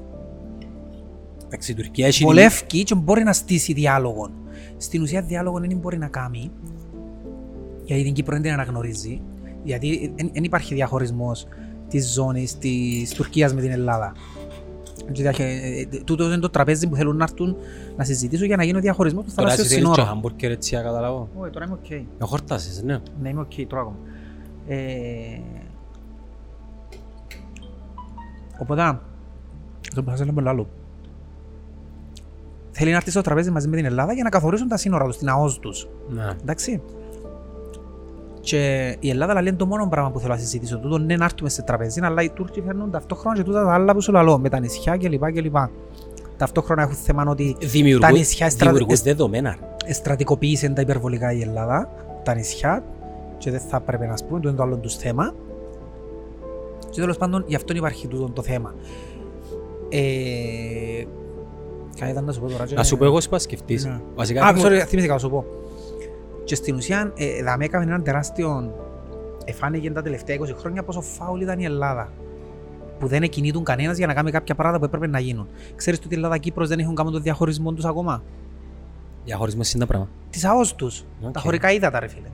Εντάξει, η Τουρκία έχει... βολεύκει και μπορεί να στήσει διάλογο. Στην ουσία διάλογο δεν μπορεί να κάνει, γιατί την Κύπρο δεν την αναγνωρίζει, γιατί δεν υπάρχει διαχωρισμός της ζώνης της Τουρκίας με την Ελλάδα. Τούτο είναι το τραπέζι που θέλουν να έρθουν να συζητήσουν για να γίνει ο διαχωρισμός του Τώρα θαλάσσιου εσύ θέλεις και σύνορου. χάμπουργκερ έτσι, να καταλάβω. Όχι, τώρα είμαι οκ. Ε, χορτάσεις, ναι. Ναι, είμαι οκ, τρώω ακόμα. Ε, Οπότε, το που σας λέμε άλλο. Θέλει να έρθει στο τραπέζι μαζί με την Ελλάδα για να καθορίσουν τα σύνορα τους, την ΑΟΖ τους. Ναι. Εντάξει. Και η Ελλάδα λέει είναι το μόνο πράγμα που θέλω να συζητήσω. Τούτο ναι, να έρθουμε σε τραπέζι, αλλά οι Τούρκοι φέρνουν ταυτόχρονα και τούτα τα άλλα που σου λαλώ, με τα νησιά κλπ. κλπ. Ταυτόχρονα έχουν θέμα ότι Δημιουργούν- Τα νησιά στρα- δημιουργούν εσ- δεδομένα. στρατικοποίησε τα υπερβολικά η Ελλάδα, τα νησιά, και δεν θα πρέπει να πούμε, το είναι το άλλο τους θέμα. Και τέλος πάντων, γι' αυτό υπάρχει τούτο το θέμα. Ε, Κάτι ήταν να σου πω τώρα. και- Να σου πω εγώ σπα σκεφτείς. Ναι. Βασικά, Α, τι μου- sorry, θυμήθηκα να σου πω. Και στην ουσία, ε, δαμε έκαμε έναν τεράστιο... Εφάνηκε τα τελευταία 20 χρόνια πόσο φάουλ ήταν η Ελλάδα. Που δεν εκινήτουν κανένας για να κάνει κάποια πράγματα που έπρεπε να γίνουν. Ξέρεις ότι η Ελλάδα και η Κύπρος δεν έχουν κάνει τον διαχωρισμό τους ακόμα; διαχωρισμός είναι τα πράγματα. Τις ΑΟΣ τους. Οκ. Τα χωρικά ύδατα, ρε φίλε.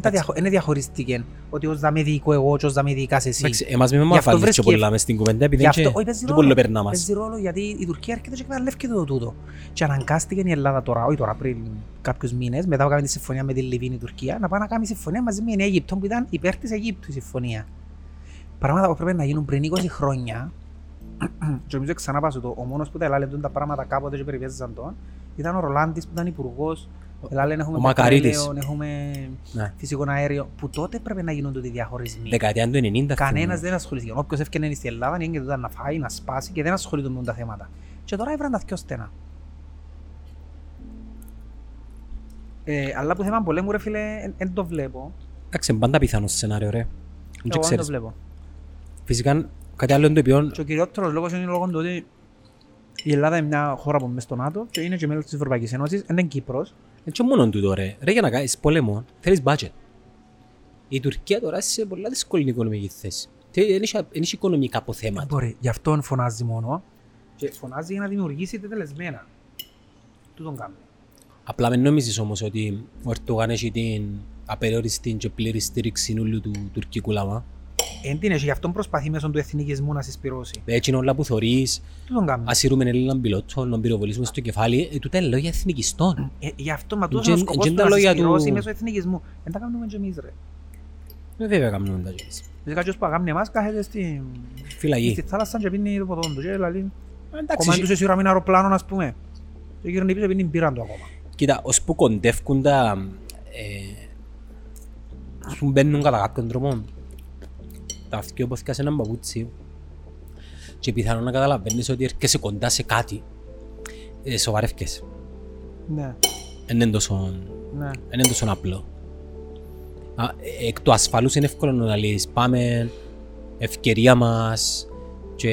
Δεν τα διαχω... Είναι διαχωριστήκε ότι ως δαμε διοικώ εγώ και ως δαμε διοικάς εσύ. Εντάξει, εμάς μην Γι' με αυτό αφάλεις και βρίσκει- πολλά μες στην κουβέντα, επειδή Γι' αυτό, είναι όχι, παίζει και ρόλο. πολύ περνά μας. Παίζει ρόλο γιατί η Τουρκία έρχεται και εκμεταλλεύεται το τούτο. Και αναγκάστηκε η Ελλάδα τώρα, όχι τώρα, πριν κάποιους μήνες, μετά που έκανε τη συμφωνία με τη Λιβύη η Τουρκία, να πάει να κάνει συμφωνία μαζί με την Αίγυπτο που ήταν υπέρ της Αιγύπτου η συμφωνία. Πράγματα που πρέπει να γίνουν πριν 20 χρόνια. και νομίζω ξανά πάω το. Ο μόνος που τα ελάλε τα πράγματα κάποτε και περιπέζαν τον ήταν ο Ρολάντης που ήταν υπουργός. Ελάλε έχουμε Ο Μακαρίτης. πετρέλαιο, έχουμε Ναι. φυσικό αέριο. Που τότε πρέπει να γίνονται οι διαχωρισμοί. Δεκαετία του 90. Κανένας θυμούμαι. δεν ασχολήθηκε. Όποιος έφτιανε στην Ελλάδα, είναι και να φάει, να σπάσει και δεν ασχολείται με τα θέματα. Και τώρα έβραν τα πιο στενά. Ε, αλλά που θέμα πολέμου, ρε φίλε, δεν το βλέπω. Εντάξει, είναι πάντα πιθανό σενάριο, ρε. Δεν Εγώ δεν το ξέρεις. βλέπω. Φυσικά, κάτι άλλο είναι το οποίο Και ο κυριότερος λόγος είναι λόγω του ότι η Ελλάδα είναι μια χώρα που είναι μες στο ΝΑΤΟ και είναι και μέλος της Ευρωπαϊκής Ένωσης, είναι Κύπρος. Είναι και μόνο τούτο, ρε. Ρε, για να κάνεις πόλεμο, θέλεις budget. Η Τουρκία τώρα σε πολλά δύσκολη οικονομική θέση. Τε- Δεν έχει- δεν έχει οικονομικά αποθέματα. Μπορεί, γι' αυτό φωνάζει μόνο. Και φωνάζει για να δημιουργήσει τετελεσμένα. Του τον κάνει. Απλά με νομίζεις όμως ότι ο Ερτογάν έχει την απεριόριστη και πλήρη στήριξη όλου του τουρκικού λαού. Εν την έχει, γι' αυτό προσπαθεί μέσω του εθνικισμού να συσπυρώσει. Έτσι είναι όλα που θωρείς, Τι τον κάνει. ασύρουμε Έλληνα πιλότο, να πυροβολήσουμε στο κεφάλι, ε, τούτα είναι λόγια εθνικιστών. Ε, γι' αυτό μα Εν τούτος είναι ο τζεν- σκοπός εν του τζεν να τα λόγια του- συσπυρώσει μέσω εθνικισμού. Εν τα κάνουμε και εμείς ρε. Ε, βέβαια κάνουμε τα ζωές. Δηλαδή κάποιος που αγάπνει εμάς κάθεται στη, Φυλακή. στη θάλασσα και πίνει το ποτόν του και δηλαδή Εντάξει, κομμάτι του σε σειρά με ένα αεροπλάνο ας πούμε. Και γύρω πίσω πίνει μπύραν του ακόμα. Κοίτα, ως που κοντεύκουν τα... Ε, σου μπαίνουν κατά κάποιον τρόπο τα αυτοί όπως και σε έναν παπούτσι και πιθανόν να καταλαβαίνεις ότι έρχεσαι κοντά σε κάτι ε, σοβαρεύκεσαι. Ναι, Δεν είναι τόσο, ναι. δεν είναι τόσο απλό. Α, ε, εκ του ασφαλούς είναι εύκολο να λες πάμε, ευκαιρία μας και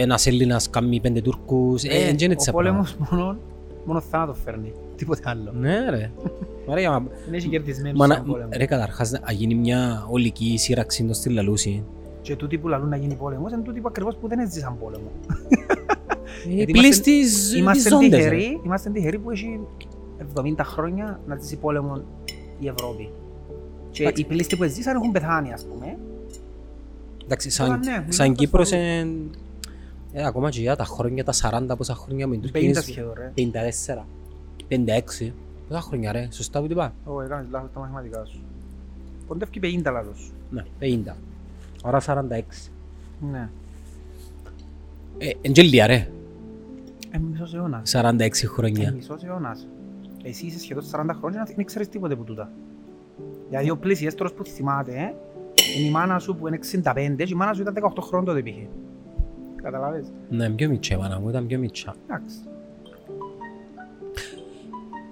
ένας Έλληνας κάνει πέντε Τούρκους. Ε, δεν είναι έτσι ο απλά. πόλεμος μόνο, μόνο θάνατο φέρνει. Τίποτε άλλο. Ναι ρε. Ωραία, μα- Δεν έχει κερδισμένους Μα να, στον πόλεμο. ρε καταρχάς να γίνει μια ολική σύραξη των στη Λαλούση. Και τούτοι που λαλούν να γίνει πόλεμος είναι τούτοι που ακριβώς που δεν έζησαν πόλεμο. Οι Γιατί πλήστοι είμαστε- τις Είμαστε ζώντες. ρε. τυχεροί, είμαστε τυχεροί που έχει 70 χρόνια να ζήσει πόλεμο η Ευρώπη. Και Εντάξει. οι πλήστοι που ζήσαν έχουν πεθάνει ας πούμε. Εντάξει, Τώρα, σαν, ναι, μιλάμε σαν για Κύπρος ασφαλούς. Ε, ε, ακόμα και για τα χρόνια, τα 40 πόσα χρόνια με την Τουρκία 50 είναι σχεδόν ρε. 54, 56. Πόσα χρόνια ρε, σωστά που είπα; Ω, έκανες λάθος τα μαθηματικά σου. Ποντεύει 50 λάθος. Ναι, 50. Άρα 46. Ναι. Ε, εντζελία ρε, Ε, μισός αιώνας. 46 Ε, χρόνια. μισός αιώνας. Εσύ είσαι σχεδόν 40 χρόνια να μην ξέρεις τίποτε από τούτα. Δηλαδή ο πλησιέστερος που θυμάται, ε, είναι η μάνα σου που είναι 65 και η μάνα σου ήταν 18 χρόνια τότε πήγε. Καταλάβες. Ναι, πιο μητσά, μάνα μου ήταν πιο μητσά. Εντάξει.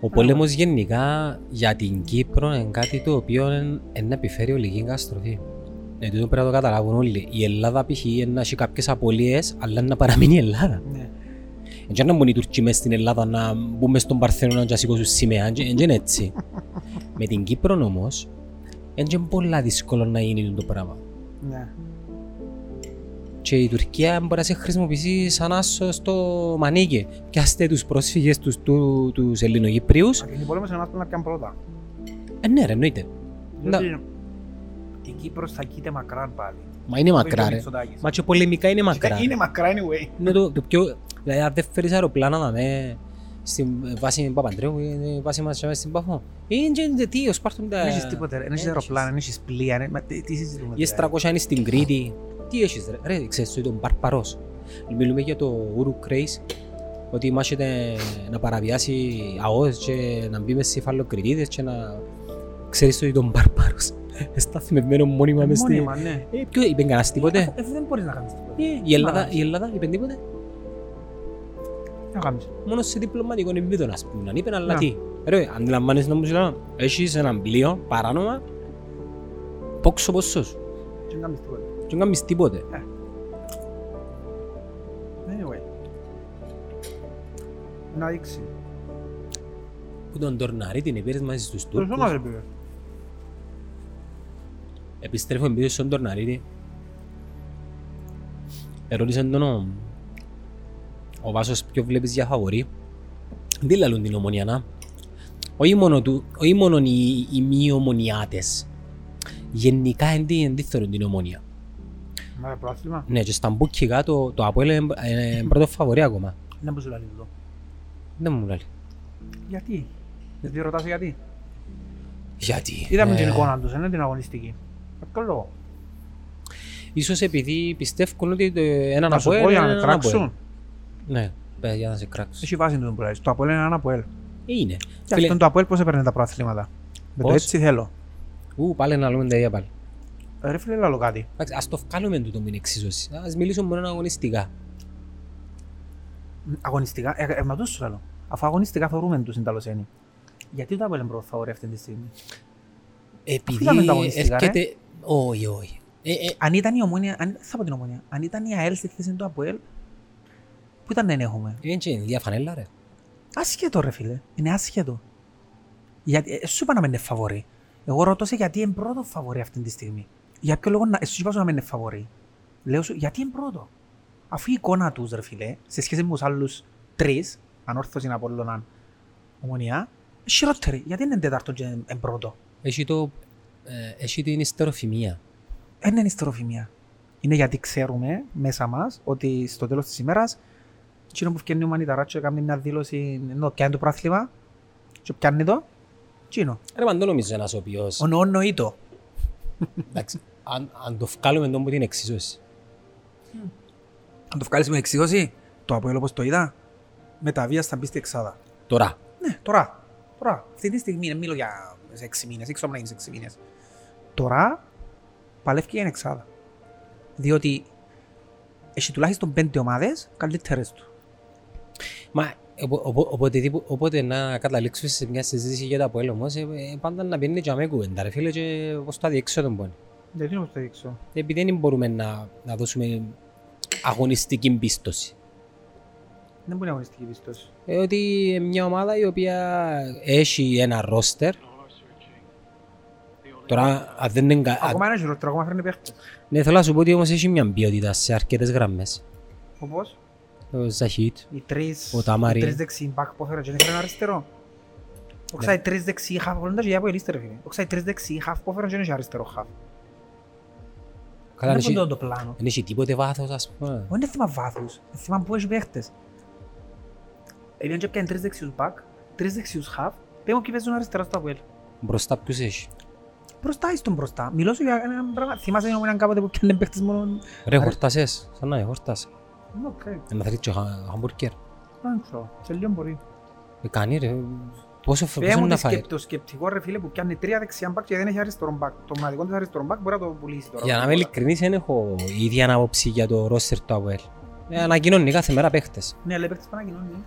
Ο πόλεμος γενικά για την Κύπρο είναι κάτι το οποίο είναι είναι να επιφέρει ολική καταστροφή. Ναι, τούτο πρέπει να το καταλάβουν όλοι. Η Ελλάδα π.χ. είναι να έχει κάποιες απολύες, αλλά να παραμείνει η Ελλάδα. Ναι. Δεν να μπουν οι Τουρκοί μες στην Ελλάδα να μπουν μες στον Παρθενώνα και να σηκώσουν σημαία. Δεν είναι έτσι. Με την Κύπρο όμως, είναι πολλά δύσκολο να γίνει το πράγμα. Ναι. Και η Τουρκία μπορεί να σε χρησιμοποιήσει σαν άσο στο μανίκι. Πιάστε τους πρόσφυγες τους, του, τους Ελληνοκύπριους. Αν γίνει πόλεμος εμάς πρέπει να πιάνουν πρώτα. Ε, ναι ρε, εννοείται. Διότι η Κύπρος θα κοίται μακράν πάλι. Μα είναι μακρά Ο ρε. Μητσοτάκης. Μα και πολεμικά είναι μακρά. Είναι μακρά anyway. Είναι το, το πιο... Δηλαδή αν δεν φέρεις αεροπλάνα να με στην βάση Παπαντρέου, είναι η βάση μας μέσα στην Παφό. Είναι και τι, ως πάρτουν τα... Δεν έχεις τίποτε, ρε. δεν έχεις δεν αεροπλάνα, δεν έχεις πλοία. ρε. Μα τι τι συζητούμε. Οι τώρα. S300 είναι στην Κρήτη. Τι έχεις ρε, ρε ξέρεις το τον Παρπαρός. Μιλούμε για το Uruk Race, ότι μάχεται να παραβιάσει ΑΟΣ και να μπει μες σε φαλοκριτίδες και να ξέρεις το τον Παρπαρός. Σταθμευμένο μόνιμα μες στη... Μόνιμα, ναι. Ε, ποιο είπε κανένας τίποτε; Ε, ε, Δεν μπορείς να κάνεις τίποτε. Ε, η Ελλάδα, Μα, η Ελλάδα είπε τίποτε; Να κάνεις. Μόνος σε διπλωματικό επίπεδο να πούμε. Αν είπε, αλλά Ναι. τι; Ρε, αντιλαμβάνεσαι να μου λέω, έχεις έναν πλοίο παράνομα, πόξο ποσός σου. Και να κάνεις τίποτε. Και δεν κάνεις τίποτε. Anyway. Να δείξει. Που τον Τορναρί την επήρες μαζί στους Το Τούρκους. σώμα δεν πήγε. Επιστρέφω πίσω στον Τορναρίτη. Ερώτησαν τον ο, ο Βάσος ποιο βλέπεις για φαβορή. Τι λαλούν την ομονία να. Όχι μόνο, του, όχι μόνο οι, οι μη ομονιάτες. Γενικά εν τι, εν τι θεωρούν την ομονία. Μα πρόθυμα. Ναι, και στα μπουκικά το, το Αποέλ είναι ε, πρώτο φαβορή ακόμα. Δεν μπορείς να λέει τούτο. Δεν μου λέει. Γιατί; Δεν τη ρωτάς γιατί; Γιατί. Είδαμε Ε, την εικόνα τους, είναι την αγωνιστική. Για ποιο λόγο. Ίσως επειδή πιστεύουν ότι το έναν Να σου Αποέλ πω είναι για να με έναν Αποέλ. κράξουν. Ναι, παι, για να σε κράξουν. Έχει βάση του που λες. Το Αποέλ είναι ένα Αποέλ. Είναι. Και Φίλε, αυτόν το Αποέλ πώς έπαιρνε τα προαθλήματα; Με το Πώς; έτσι θέλω. Ου, πάλι να λέμε τα ίδια πάλι. Ε, Ρε φίλε, λαλό κάτι. Εντάξει, ας το βγάλουμε τούτο με την εξίσωση. Ας μιλήσουμε μόνο αγωνιστικά. Αγωνιστικά, ε, ε, μα τους σου λέω. Αφού αγωνιστικά θεωρούμε τους στην Ταλοσένη. Γιατί το Αποέλ είναι πρώτο φαβορή αυτή τη στιγμή; Επειδή είδαμε τα αγωνιστικά, ρε. έρχεται... Όχι, όχι. Ε, ε, Αν ήταν η ομόνια, αν, θα πω την ομόνια, αν ήταν η ΑΕΛ στη θέση του Αποέλ, πού ήταν να έχουμε. είναι και διαφανέλα ρε. Άσχετο ρε φίλε, είναι άσχετο. Γιατί, ε, σου είπα να μην είναι φαβορή. Εγώ ρωτώ σε γιατί είναι πρώτο φαβορή αυτή τη στιγμή. Για ποιο λόγο να, ε, σου είπα σου να μην είναι φαβορή. Λέω σου, γιατί είναι πρώτο; Αφού η εικόνα τους ρε φίλε, σε σχέση με τους άλλους τρεις, ανόρθωση, Απόλλωνα, ομονία, Χειρότερη. Γιατί είναι τέταρτο και είναι πρώτο; Έχει, το, ε, έχει την ιστεροφημία. Δεν είναι ιστεροφημία. Είναι γιατί ξέρουμε μέσα μας ότι στο τέλος της ημέρας εκείνο που φτιάχνει ο Μανιταράτσο κάνει μια δήλωση ενώ πιάνει το πράθλημα και πιάνει το εκείνο. Ρε μα δεν νομίζω ένας ο οποίος, Ο νοό το. εντάξει, αν, αν το βγάλουμε τον που την εξίσωση. Αν το βγάλεις με εξήγωση, το Αποέλ όπως το είδα, με τα βία θα μπει στη εξάδα. Τώρα, Ναι, τώρα. Τώρα. Αυτή τη στιγμή δεν μιλώ για σε έξι μήνες, δεν ξέρω να είναι σε έξι μήνες. Τώρα παλεύει για την εξάδα. Διότι έχει τουλάχιστον πέντε ομάδες καλύτερες του. Μα οπο- οπο- οποτεδήπου- όποτε να καταλήξουμε σε μια συζήτηση για το Αποέλ όμως, ε, ε, πάντα να πιένει και με κουβέντα ρε φίλε και πώς το αδιέξω τον πόνοι. Γιατί όμως το δείξω. Επειδή δεν μπορούμε να, να δώσουμε αγωνιστική πίστοση. Δεν μπορεί να αγωνιστική πιστός. Ε, ότι μια ομάδα η οποία έχει ένα ρόστερ Τώρα, αν δεν είναι... κα- α- Ακόμα ένα χειρότερο, ακόμα φέρνει παίχτες. Ναι, θέλω να σου πω ότι όμως έχει μια ποιότητα σε αρκετές γραμμές. Όπως; Ο Ζαχίτ, οι τρεις, Ο Ταμάρι. οι τρεις δεξιοί μπακ που έφερε και δεν έφερε αριστερό. Όξα οι τρεις δεξιοί χαφ, μπορεί να τα από ελίστερο φίλε. Όξα οι τρεις δεξιοί χαφ που έφερε και δεν είχε αριστερό χαφ. Καλά, Δεν δεν είναι έχει- το πλάνο. δεν έχει τίποτε βάθος, ας πούμε. Δεν είναι θέμα βάθους, είναι θέμα που έχει παίχτες. Επειδή και πιάνε τρεις δεξιούς μπακ, τρεις δεξιούς χαφ, πέμπω ποιοι παίζουν αριστερά στο Αποέλ. Μπροστά ποιους έχει; Μπροστά εις τον μπροστά. Μιλώ σου για ένα πράγμα. Θυμάσαι την ομονία κάποτε που πιάνε παίχτες μόνο... Ρε, χορτάσες. Σαν να χορτάσες. Ναι, οκ. Ένα θέλει και χα- χαμπουργκέρ. Δεν ξέρω. Σε λίγο μπορεί. Ε, κάνει ρε. Πόσο φοβερό είναι να φάει; Το σκεπτικό ρε φίλε που πιάνει τρία δεξιά μπακ και δεν έχει αριστερό μπακ. Το μαδικό του αριστερό μπακ μπορεί να το πουλήσει τώρα. Για να είμαι ειλικρινής, δεν έχω η ίδια άποψη για το ρόστερ του Αβέλ. Ε, ανακοινώνει κάθε μέρα παίχτες. Ναι, αλλά παίχτες ε, είναι καλυμμένο.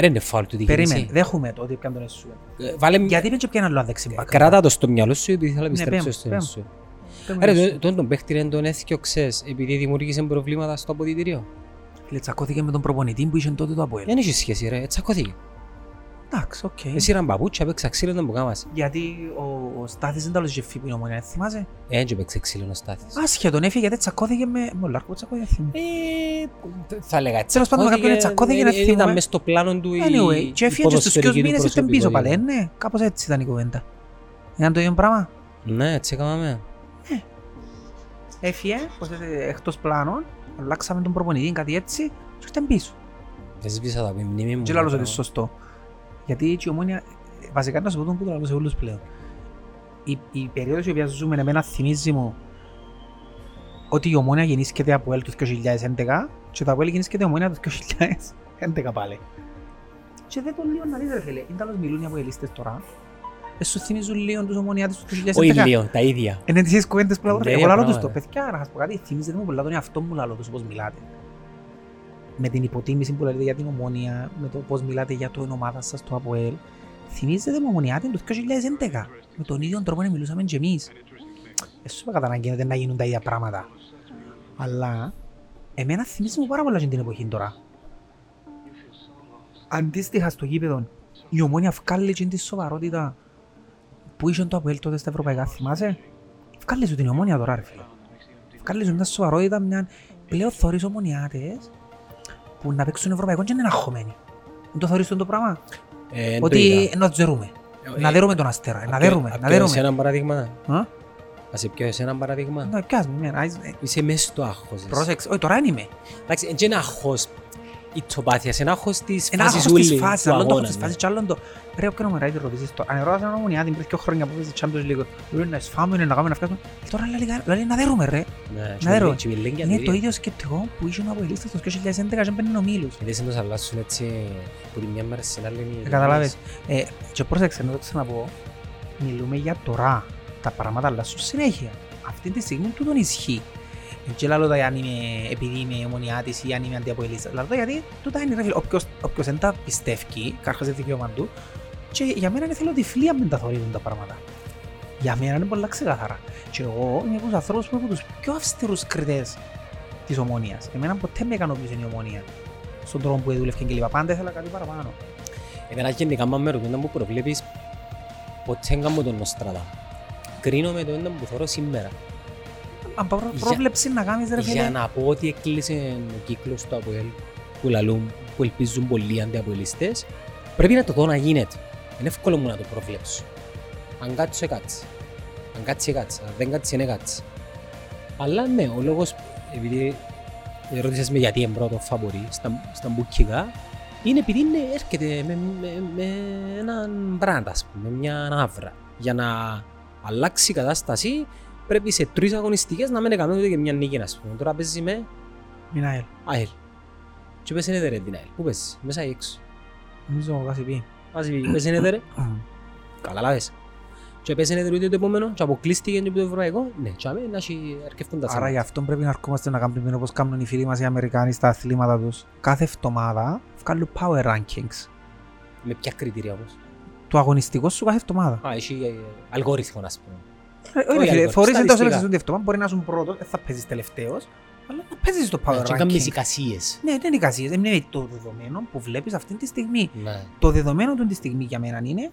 Ρε, είναι φάουλ του Περίμενε, διοικητή. δέχουμε το ότι έπιαν τον Εσούε. Βάλε Γιατί δεν και πιάνε άλλο δεξί μπακ. Κράτα το στο μυαλό σου επειδή θέλω να Ναι, επιστρέψω πέμ, στο πέμ. σου. Πέμουν Ρε, Εσούε. το- τον τον παίχτη ρε τον έθιωξες επειδή δημιούργησε προβλήματα στο αποδητήριο. Φίλε, τσακώθηκε με τον προπονητή που είχε τότε το Αποέλ. Δεν έχει σχέση ρε, τσακώθηκε. Εντάξει, οκ. Εσύ ήταν παπούτσια, παίξα ξύλο τον που κάμας. Γιατί ο, ο Στάθης δεν τα είχε φύγει η ομονία, θυμάσαι; Έτσι παίξε ξύλο ο Στάθης. Άσχετον έφυγε γιατί τσακώθηκε με... Με ο Λάρκο τσακώθηκε, θυμάμαι. Ε, θα έλεγα Τέλος πάντων, με κάποιον τσακώθηκε να ε, Ήταν θυμούμε. μες στο πλάνο του η Anyway, και έφυγε και στους ποδοσφαιρική δυο του μήνες ήρθε πίσω πάλι, ε, προσωπικότητα. ναι. Κάπως έτσι ήταν η κουβέντα. Ήταν το ίδιο πράγμα; Ναι, έτσι έκαναμε. Έφυγε, πως, ε, εκτός πλάνων, αλλάξαμε τον προπονητή, κάτι έτσι, και ήρθε πίσω. Δεν σβήσα τα μνήμη μου. Και λάλλος ότι είναι σωστό. Γιατί έτσι η ομόνια, βασικά να σου πω τον που το λάλλω σε όλους πλέον. Η, η περίοδος η οποία ζούμε εμένα θυμίζει μου ότι η ομόνια γεννήσκεται από ελ του 2011 και το από ελ γεννήσκεται ομόνια του 2011 πάλι. Και δεν το λίγο να δεις ρε φίλε, είναι τέλος μιλούν οι αποελίστες τώρα. Ε, σου θυμίζουν λίγο τους ομονιάτες του 2011. Όχι λίγο, τα ίδια. Είναι τις κουβέντες που λέω, Ναι, εγώ λαλώ τους το. πράγματα. Παιδιά, να σας πω κάτι, θυμίζετε μου πολλά τον εαυτό μου λαλώ τους όπως μιλάτε. Με την υποτίμηση που λέτε για την ομόνια, με το πώς μιλάτε για το ομάδα σας, το ΑΠΟΕΛ. Θυμίζετε μου ομονιάτε το 2011. Με τον ίδιο τρόπο να μιλούσαμε και εμείς. Δεν σου είπα κατά να γίνεται να γίνουν τα ίδια πράγματα. Αλλά, εμένα θυμίζει μου πάρα πολλά την εποχή τώρα. Αντίστοιχα στο γήπεδο, η ομόνια βγάλει και τη σοβαρότητα που είχε το ΑΠΟΕΛ τότε στα ευρωπαϊκά, θυμάσαι; Βγάλει σου την ομόνια τώρα ρε φίλε. Βγάλει σου μια σοβαρότητα, μια πλέον θωρείς ομονιάτες που να παίξουν ευρωπαϊκό και είναι αγχωμένοι. Δεν το θωρείς το πράγμα; Ε, εν το Ότι είδα. να τζερούμε. Ε, Να δέρουμε τον αστέρα. Να απ' δέρουμε. απ' Να πιω σε δέρουμε. ένα παράδειγμα. Α; Ας σε πιω σε ένα παράδειγμα. Να πιάσ' με εμένα. άις- ε, Είσαι μέσα στο άγχος. εσύ. Πρόσεξε. Όχι τώρα δεν είμαι. Εντάξει, δεν είναι άγχος η τσοπάθεια, είναι άγχος της Ένα φάσης άγχος της ούλη φάσης. του Άλλο το αγώνα, άγχος της ναι. φάσης και άλλο το... Ρε, όποιον ομορά την ρωτήσεις τώρα. Αν ερώτησαν έναν ομονιάτη πριν δύο χρόνια που παίζει Champions League, λέει να σφάμε, να κάνουμε να φτάσουμε. Τώρα λέει, λέει να δέρουμε ρε. Ναι, Να δέρουμε. και μιλέγγια Είναι του το ίδιου. ίδιο σκεπτικό που είχε ο Αποελίστας το 2011 και μπαίνουν ομίλους. Γιατί σε τους αλλάσουν έτσι που τη μια μέρα στην άλλη είναι οι Ε, Καταλάβες. Ε, και πρόσεξε, να το ξαναπώ. Μιλούμε για τώρα. Τα πράγματα αλλάσουν συνέχεια. Αυτή τη στιγμή τούτον ισχύει. Δεν και λαλώ τα αν είμαι, επειδή είμαι ομονιάτης ή αν είμαι αντιαποελίστας. Λαλώ τα γιατί τούτα είναι ρε φίλε. Όποιος, όποιος δεν τα πιστεύει, κάρχος δεν δικαίωμα του. Και για μένα είναι θελοτυφλία με τα θωρίζουν τα πράγματα. Για μένα είναι πολλά ξεκάθαρα. Και εγώ είμαι από τους ανθρώπους που είμαι από τους πιο αυστηρούς κριτές της ομόνιας. Εμένα ποτέ με ικανοποιούσε η ομόνια. Στον τρόπο που δούλευε και λοιπά. Πάντα ήθελα κάτι παραπάνω. Εμένα γενικά μα με ρωτούν να μου προβλέπεις ποτέ έκαμε τον Νοστραδά. κρίνω με το έντον που θωρώ σήμερα. Αν προ- Για- πρόβλεψη να κάνεις ρε Για φίλε. να πω ότι έκλεισε ο κύκλος του ΑΠΟΕΛ που λαλούν, που ελπίζουν πολλοί αντιαποελιστές, πρέπει να το δω να γίνεται. Είναι εύκολο μου να το προβλέψω. Αν κάτσει, κάτσει. Αν κάτσει, κάτσει. Αν δεν κάτσει, είναι κάτσει. Αλλά ναι, ο λόγος, επειδή ρώτησες με γιατί είναι πρώτο φαβορή στα, στα μπουκικά, είναι επειδή είναι, έρχεται με, με, με έναν μπραντ, ας πούμε, με μια άβρα. Για να αλλάξει η κατάσταση, πρέπει σε τρεις αγωνιστικές να μην έκαμε ούτε και μια νίκη, ας πούμε. Τώρα παίζει με Μινάελ. ΑΕΛ. Και πες είναι ρε την ΑΕΛ. Πού παίζεις, μέσα ή έξω. Νομίζω ο Κασιπί. Ας πει, πες είναι ρε. Καταλάβες. Και πες είναι ούτε το επόμενο και αποκλείστηκε και από το ευρωπαϊκό. Ναι, και αμέ να έχει αρκευτούν τα Άρα γι' θέματα. αυτό πρέπει να ερχόμαστε να κάνουμε όπως κάνουν οι φίλοι μας οι Αμερικάνοι στα αθλήματα τους. Κάθε εβδομάδα βγάλουν power rankings. Με ποια κριτήρια όμως; Το αγωνιστικό σου κάθε εβδομάδα. Α, έχει ε, αλγόριθμο, ας πούμε. Ε, Όχι, ρε φίλε, αλγόριθμο, φορείς εντός στατιστικά. ελέξεις την εβδομάδα, μπορεί να είσαι πρώτος, δεν θα παίζεις τελευταίος, αλλά να παίζεις στο power Και κάνεις ranking. εικασίες. Ναι, δεν είναι εικασίες, δεν είναι το δεδομένο που βλέπεις αυτή τη στιγμή. Ναι. Το δεδομένο του τη στιγμή για μένα είναι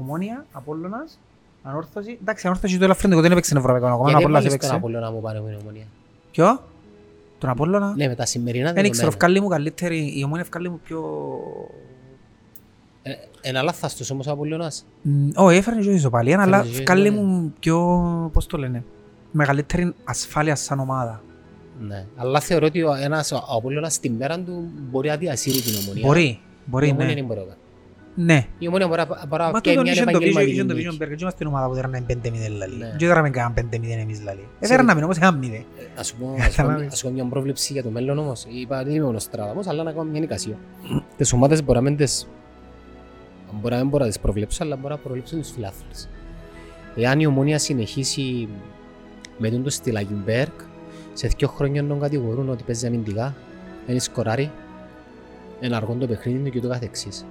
Ομόνια, Απόλλωνας, Ανόρθωση. Εντάξει, Ανόρθωση το ελαφρυντικό δεν έπαιξε ευρωπαϊκό ακόμα, Γιατί Απόλλωνας έβαλες τον έπαιξε. Απόλλωνα μου πάνω με την ομονία. Ποιο; Τον Απόλλωνα; Ναι, με τα σημερινά Δεν ήξερα, δεδομένα. ευκάλλει μου καλύτερη, η Ομόνια ευκάλλει μου πιο... Ε, Ένα λάθαστος όμως ο Απόλλωνας. Μ, Όχι, έφερε και ισοπαλία, αλλά Έφερε και ευκάλλει ισοπαλία. μου πιο, πώς το λένε, μεγαλύτερη ασφάλεια σαν ομάδα. Ναι. Αλλά θεωρώ ότι ο ένας ο Απόλλωνας στη μέρα του μπορεί να διασύρει την ομονία. Μπορεί, Η μπορεί, ομονία ναι. είναι μπορεί να κάνει. Ναι. Η ομονία μπορεί να- μπορεί να Μα πιάει το μια είχε το επαγγελματική είχε το νίκη. Vision Berger, και είμαστε την ομάδα που δέραμε 5-0 λαλή. Ναι. Και δέραμε κανένα 5-0 εμείς λαλή. Έφερναμε όμως ένα 0. Ε, Ας σου πω- ας σου πω- Καταλάβεις. ας σου πω μια πρόβλεψη για το μέλλον όμως. Είπα δεν είμαι ο Νοστράδαμος, αλλά να κάνω μια εικασία. Τις ομάδες μπορεί να μην τις... Μπορεί να μην μπορώ να τις προβλέψω, αλλά μπορώ να προβλέψω τους φιλάθλους. Εάν η ομόνια συνεχίσει με τον το στη Λαγιμπέρκ, σε δύο χρόνια τον κατηγορούν ότι παίζει αμυντικά, είναι σκοράρει, είναι αργό το παιχνίδι του και το καθεξής.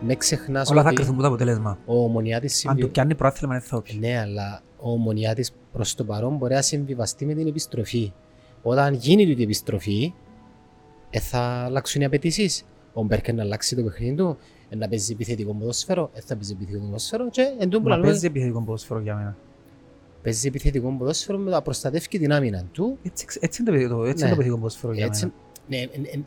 Με ξεχνάς Όλα θα ότι κρυθούν από το αποτέλεσμα. ο Ομονιάτης Αν το συμβι- πιάνει πρόθυλμα δεν θα το πιει. ναι, αλλά ο Ομονιάτης προς το παρόν μπορεί να συμβιβαστεί με την επιστροφή. Όταν γίνει τούτη η επιστροφή, ε, θα αλλάξουν οι απαιτήσεις. Ο Μπέρκερ να αλλάξει το παιχνίδι του, ε, να παίζει επιθετικό ποδόσφαιρο, ε, θα παίζει επιθετικό ποδόσφαιρο και εν τω που Μα λαλούμε, παίζει επιθετικό ποδόσφαιρο για μένα. παίζει επιθετικό ποδόσφαιρο με να προστατεύει και την άμυνα του. Έτσι, έτσι είναι το επιθετικό- έτσι Ναι. είναι το επιθετικό ποδόσφαιρο για Έτσι, μένα. ναι, εν, εν,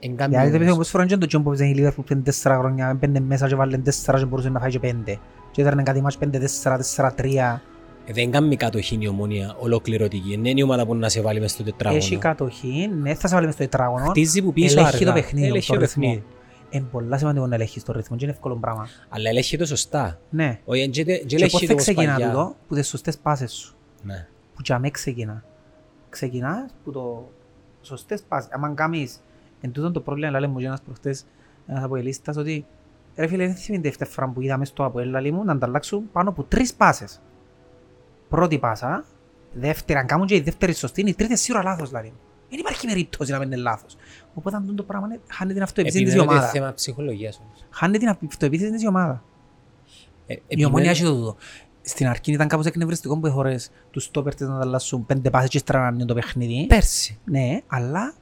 εν, Γιατί κάνει το όμως. επιθετικό ποδόσφαιρο είναι το τζιόν που παίζει η Liverpool πριν τέσσερα χρόνια, έμπαινε μέσα και βάλε τέσσερα και μπορούσε να φάει και πέντε. Και έδερνε κάτι μάτς πέντε τέσσερα, τέσσερα τρία. Ε, Δεν κάνει κατοχή η ομόνια ολοκληρωτική. Δεν είναι η ομάδα που να σε βάλει μες στο Έχει τετράγωνο. κατοχή, ναι, θα σε βάλει μες στο τετράγωνο. Χτίζει που πίσω Ελέγχει αργά. το παιχνίδι, Ελέγχει το το ρυθμό. παιχνίδι. Είναι πολλά σημαντικό να ελέγχεις το ρυθμό και είναι εύκολο πράγμα. Αλλά ελέγχει το σωστά. Ναι. Όχι, δεν- δεν Και ελέγχει πώς το θα όπως ξεκινά παλιά. τούτο, που τις σωστές πάσες σου. Ναι. που για μέ ξεκινά. Ξεκινάς που το σωστές πάσες. Αν κάνεις, εν τούτον το πρόβλημα, λέει μου και ένας προχτές, ένας αποελίστας, ότι ρε φίλε, δεν θυμείται δεύτερη φορά που είδαμε στο αποέλ, λέει μου, να ανταλλάξουν πάνω από τρεις πάσες. Πρώτη πάσα, δεύτερη, αν κάνουν και η δεύτερη σωστή, είναι η τρίτη σίγουρα λάθος, δηλαδή. Δεν υπάρχει περίπτωση να μην είναι λάθος. Οπότε αν το πράγμα είναι, χάνει την αυτοεπίθεση της η Επιμένω ότι είναι ομάδα. θέμα ψυχολογίας όμως. Χάνει την αυτοεπίθεση της η ομάδα. Ε, Η επιμένω- ομόνια έχει το τούτο. Στην αρχή ήταν κάπως εκνευριστικό που χωρές τους στόπερ της να ανταλλάσσουν πέντε πάσες και στρανάνε το παιχνίδι. Πέρσι. Ναι, αλλά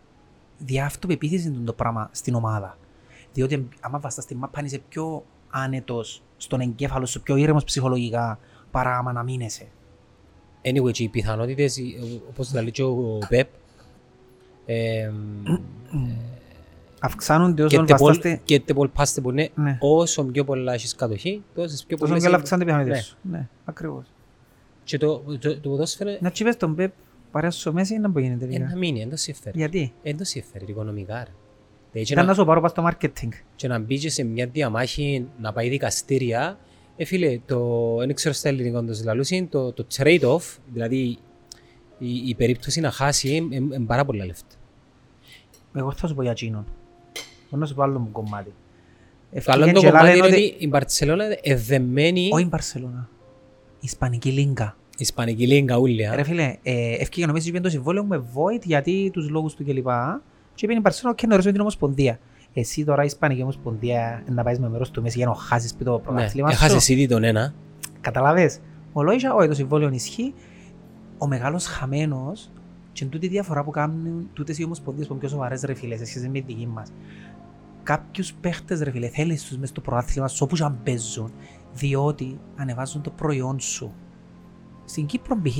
δια αυτοπεποίθηση είναι το πράγμα στην ομάδα. Διότι άμα βαστάς στη μάπα είσαι πιο άνετος στον εγκέφαλο σου, πιο ήρεμος ψυχολογικά, παρά άμα να μείνεσαι. Anyway, και οι πιθανότητες, ε, όπως λέει και ο Πεπ, ε, Αυξάνονται όσο και τε βαστάς πολ- στη... και τε πολ πάστε που είναι, Ναι. όσο πιο πολλά έχεις κατοχή, τόσες πιο Τόσο πολλές και είναι- αυξάνονται οι πιθανότητες Ναι. σου. Ναι, ακριβώς. Και το, το, το ποδόσφαιρο Να τσίπες τον Πεπ παρέας στο Μέση να μπορεί γίνεται είναι να τελικά. μείνει, δεν το συμφέρει. Γιατί; Δεν το συμφέρει οικονομικά. ρε. Δηλαδή, και Ήταν να να- σου πάρω πας στο marketing. και να μπει και σε μια διαμάχη να πάει δικαστήρια, ε, φίλε, το, δεν ξέρω στα ελληνικά το λαλούσι, το, το trade-off, δηλαδή η, η περίπτωση να χάσει, είναι πάρα πολλά λεφτά. Εγώ θα σου πω για εκείνον. Μπορώ να σου πω άλλο μου κομμάτι. Το άλλο Ευκήγεν το και κομμάτι λένε είναι ότι- ότι η Μπαρτσελώνα είναι εδεμένη Όχι η Μπαρσελώνα. Η Ισπανική Λίγκα. Ισπανική λίγκα ούλια. Ρε φίλε, ε, ευκήγε νομίζω ότι το συμβόλαιο με Void γιατί τους λόγους του κλπ. Και είπε η Μπαρσελώνα και να ρωτήσω την Ομοσπονδία. Εσύ τώρα η Ισπανική Ομοσπονδία να πάεις με μέρος του Μέση για να χάσεις πει το Ναι, πρωτάθλημα σου. έχασες ήδη τον ένα. Καταλαβες. Ο Λόισα, όχι, το συμβόλαιο ισχύει. Ο μεγάλος χαμένος και τούτη η διαφορά που κάνουν τούτες οι ομοσπονδίες που είναι πιο σοβαρές ρε φίλε σε σχέση με τη δική μας. Κάποιους παίχτες ρε φίλε θέλεις τους μες στο πρωτάθλημα σου όπου και αν παίζουν διότι ανεβάζουν το προϊόν σου. στην Κύπρο π.χ.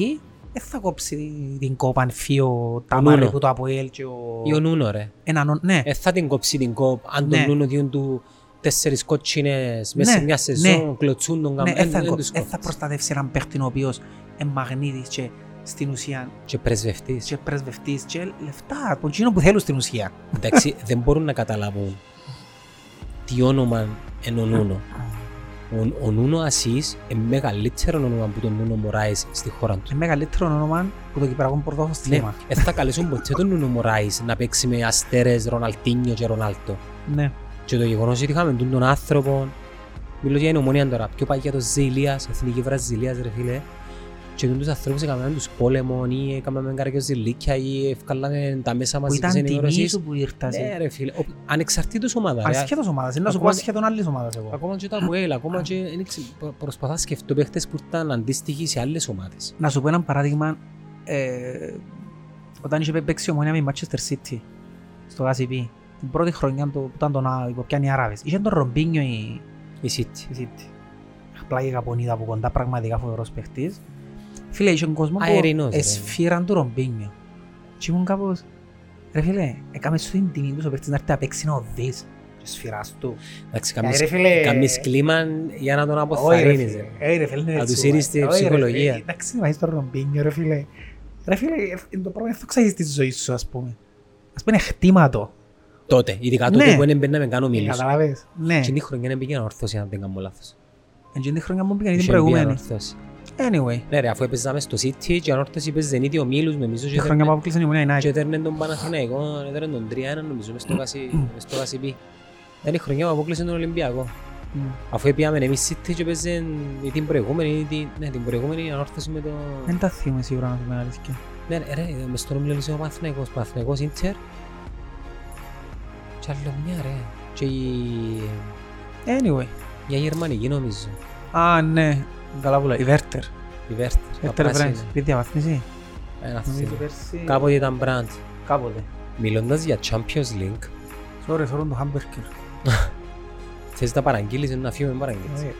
δεν θα κόψει την κόπαν φύο Νούνο. Ταμάρη που το Αποέλ και ο... Ή ο Νούνο ρε. Έναν, ναι, Ε, θα την κόψει την κόπ, αν τον Ναι. Νούνο διούν του τέσσερις κότσινες μέσα Ναι, σε μια σεζόν, κλωτσούν τον ναι, καμπέν, δεν θα, δεν κο- τους δεν θα κόβεις. προστατεύσει έναν παίχτη ο οποίος είναι μαγνήτης και στην ουσία Και πρεσβευτής. και πρεσβευτής και λεφτά, τον τσίνο που θέλουν στην ουσία. Εντάξει, δεν μπορούν να καταλάβουν τι όνομα είναι ο Νούνο. Ο, ο Νούνο Ασίς είναι μεγαλύτερο όνομα από τον Νούνο Μωράης στη χώρα του. Είναι μεγαλύτερο όνομα που το Κυπριακό Ναι, πρωτόθλημα. δεν θα καλέσουν ποτέ τον Νούνο Μωράης να παίξει με αστέρες Ροναλτίνιο και Ρονάλτο. Ναι. Και το γεγονός ότι είχαμε τον άνθρωπο, μιλώ για την ομονία τώρα, πιο παλιά το Ζήλιας, εθνική Βραζιλίας ρε φίλε, και τους ανθρώπους έκαναν τους πόλεμον ή έκαναν καρκιό ζηλίκια ή ευκάλαμε τα μέσα Που μαζικής ήταν τιμή ενημέρωσης. σου που Ναι ήρθασε. ρε φίλε, ο- ανεξαρτήτως ομάδας. ρε. Ασχέτως ομάδας, είναι να σου πω Ακόμα- ασχέτων άλλης ομάδας εγώ. Ακόμα και το Αποέλ, ακόμα και δεν ξέρω, προ- προσπαθώ να σκεφτώ παίχτες που ήταν αντίστοιχοι σε άλλες ομάδες. Να σου πω ένα παράδειγμα, ε, όταν είχε παίξει η ομόνια με η Manchester City στο GCP, την πρώτη χρονιά του, που ήταν τον Α- υποπιάνει οι Άραβες, είχε τον Ρομπίνιο η, Η City. η City. Απλά η Γαπονίδα από κοντά, πραγματικά φοβερός παίχτης. Φίλε, είχε κόσμο που Αερινός, ρε. εσφύραν του Ρομπίνιο. Και ήμουν κάπως, ρε φίλε, έκαμε σου την τιμή τους ο παίχτης να έρθει να παίξει να οδείς. Και σφυράς του. Εντάξει, Ε, ρε κάνεις- φίλε, κάνεις κλίμα για να τον Όχι, ρε αποθαρρύνεις. φίλε. ρε. Ε, ρε φίλε, είναι Να έτσι, του σύρεις ρε. τη Όχι, ρε ψυχολογία. φίλε, Εντάξει, να είσαι στο Ρομπίνιο, ρε φίλε. Ρε φίλε, ε, είναι το πρώτο που θα ξέρεις τη ζωή σου, ας πούμε. Ας πούμε, είναι χτήματο. Τότε, ειδικά Ναι. τότε που δεν μπαίναμε καν ομίλους. Καταλάβες. Ναι. Και την χρονιά δεν πήγαινε ορθώς, αν δεν κάνω λάθος. Εκείνη τη χρονιά μου πήγαινε την Είχε μπει προηγούμενη. Ανορθώσει. Anyway, Ναι ρε, αφού έπαιζαμε στο City και ανόρθωση παίζε Zenit ο Μίλους με μισό τη χρονιά που αποκλείσαν η Ομονία και United. έτερνε τον Παναθηναϊκό, έτερνε τον 3-1 νομίζω μες στο Κασι- μες στο Κασιπί. Είναι η χρονιά που αποκλείσε τον Ολυμπιακό. Μμ. Αφού έπιαμε εμείς City και παίζε ή την προηγούμενη, ή την- ναι, την προηγούμενη ανόρθωση με το... Δεν τα θυμάμαι σίγουρα να σου πω την αλήθεια. Ναι ρε, ρε, μες στον Ομίλο ο Παναθηναϊκός, Παναθηναϊκός Ίντερ και άλλο μια ρε. Και η, Anyway. μια γερμανική νομίζω, Α, ναι. Καλά που λέει. Η Βέρτερ. η Βέρτερ, τα Βέρτερ Βρέντς. πράσινα. Πει διαβαθμίσει. Ένα Νομίζω θυμό. πέρσι- Κάποτε ήταν brand. Κάποτε. Μιλώντας για Champions League, Sorry, θέλω το hamburger. θες να παραγγείλεις να φύγουμε παραγγείλεις. Ε,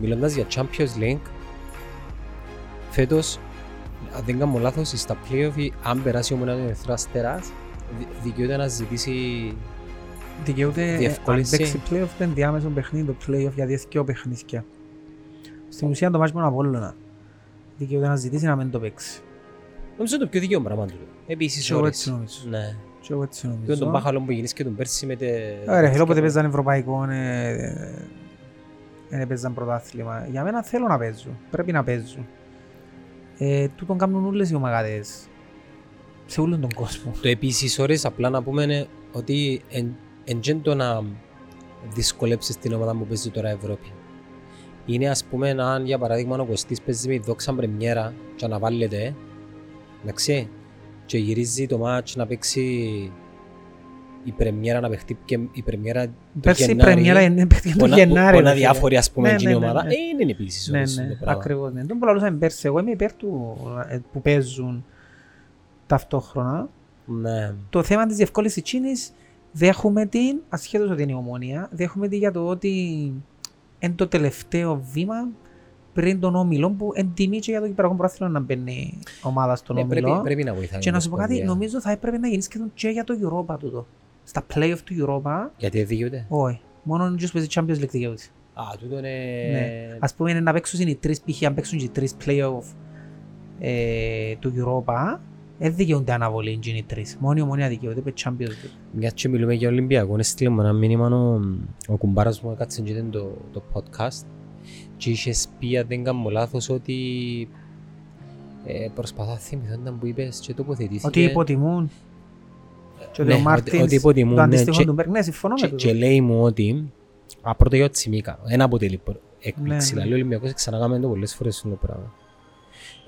Μιλώντας για Champions League, φέτος, αν δεν κάνω λάθος, στα play-off, αν περάσει ο Μονάδος Ερυθρός Αστέρας, δι- δικαιούται να ζητήσει... Δικαιούται αν Διευκόλυνση. παίξει play-off δεν διάμεσο παιχνίδι το play-off για δύο παιχνίδια. Στην ουσία το μάτς με τον Απόλλωνα. Δικαιούται να ζητήσει να μην το παίξει. Νομίζω είναι το πιο δίκαιο πράγμα του. Επίσης Και εγώ ώρες. έτσι νομίζω. Ναι. Και εγώ έτσι Και τον νομίζω. Μπάχαλο που γίνεις και τον πέρσι με τε... Ωραία, φίλο, όποτε παίζαν ευρωπαϊκό, ε, ε, δεν παίζαν πρωτάθλημα. Για μένα θέλω να παίζουν. Πρέπει να παίζουν. Ε, τούτον κάνουν όλες οι ομαγάδες. Σε όλον τον κόσμο. Το επίσης ώρες απλά να πούμε είναι ότι εν, εν τζεν το να δυσκολέψεις την ομάδα που παίζει τώρα Ευρώπη. Είναι ας πούμε αν για παράδειγμα ο Κωστής παίζει με η δόξα πρεμιέρα και αναβάλλεται εντάξει και γυρίζει το μάτς να παίξει η πρεμιέρα να παιχτεί και η πρεμιέρα το Πέρσι η Γενάρη, πρεμιέρα είναι παίχτη το Πόνα- Γενάρη. πόνα ρε φίλε. διάφοροι ας πούμε Ναι, εκείνη η ναι, ναι, ομάδα ναι. ε, είναι επίσης Ναι, ώρες ναι, το πράγμα. ακριβώς. Ναι. Τον που λαλούσαμε πέρσι, εγώ είμαι υπέρ του ε, που παίζουν ταυτόχρονα. Ναι. Το θέμα της διευκόλυνσης εκείνης δέχομαι την, ασχέτως ότι είναι η ομόνια, δέχομαι την για το ότι είναι το τελευταίο βήμα πριν τον όμιλο που εν τιμή και για το Κυπριακό Πρόθυλο να μπαίνει ομάδα στον Ναι, πρέπει, όμιλο. πρέπει να βοηθάει. Και η να σου πω κάτι, Ομοσπονδία. νομίζω θα έπρεπε να γίνεις σχεδόν και για το Europa τούτο. Στα play-off του Europa, Γιατί δεν δικαιούται. όχι. Μόνο ο που παίζει Champions League δικαιούται. Α, τούτο είναι... Ναι. Ας πούμε είναι να παίξουν οι τρεις, π.χ. αν παίξουν και οι τρεις play-off ε, του Europa, δεν δικαιούνται αναβολή είναι οι τρεις. Μόνο η ομονία δικαιούται με Champions League. Μια και μιλούμε για Ολυμπιακό, έστειλε μου ένα μήνυμα ο, ο κουμπάρας μου έκατσε και ήταν το, το podcast και είχες πει αν δεν κάνω λάθος ότι ε, προσπαθώ να θυμηθώ ήταν που είπες και τοποθετήθηκε Ότι υποτιμούν και ότι Ναι, ο ότι- Μάρτινς ότι υποτιμούν, το ναι, αντίστοιχο και- του Μπεργκ. Ναι, συμφωνώ με και, τούτο. και λέει μου ότι α, πρώτα για ο Τσιμίκα, ένα αποτελεί προ- έκπληξη, Ναι, ναι. λέει ο Ολυμπιακός ξανακάμε το πολλές φορές αυτό το πράγμα.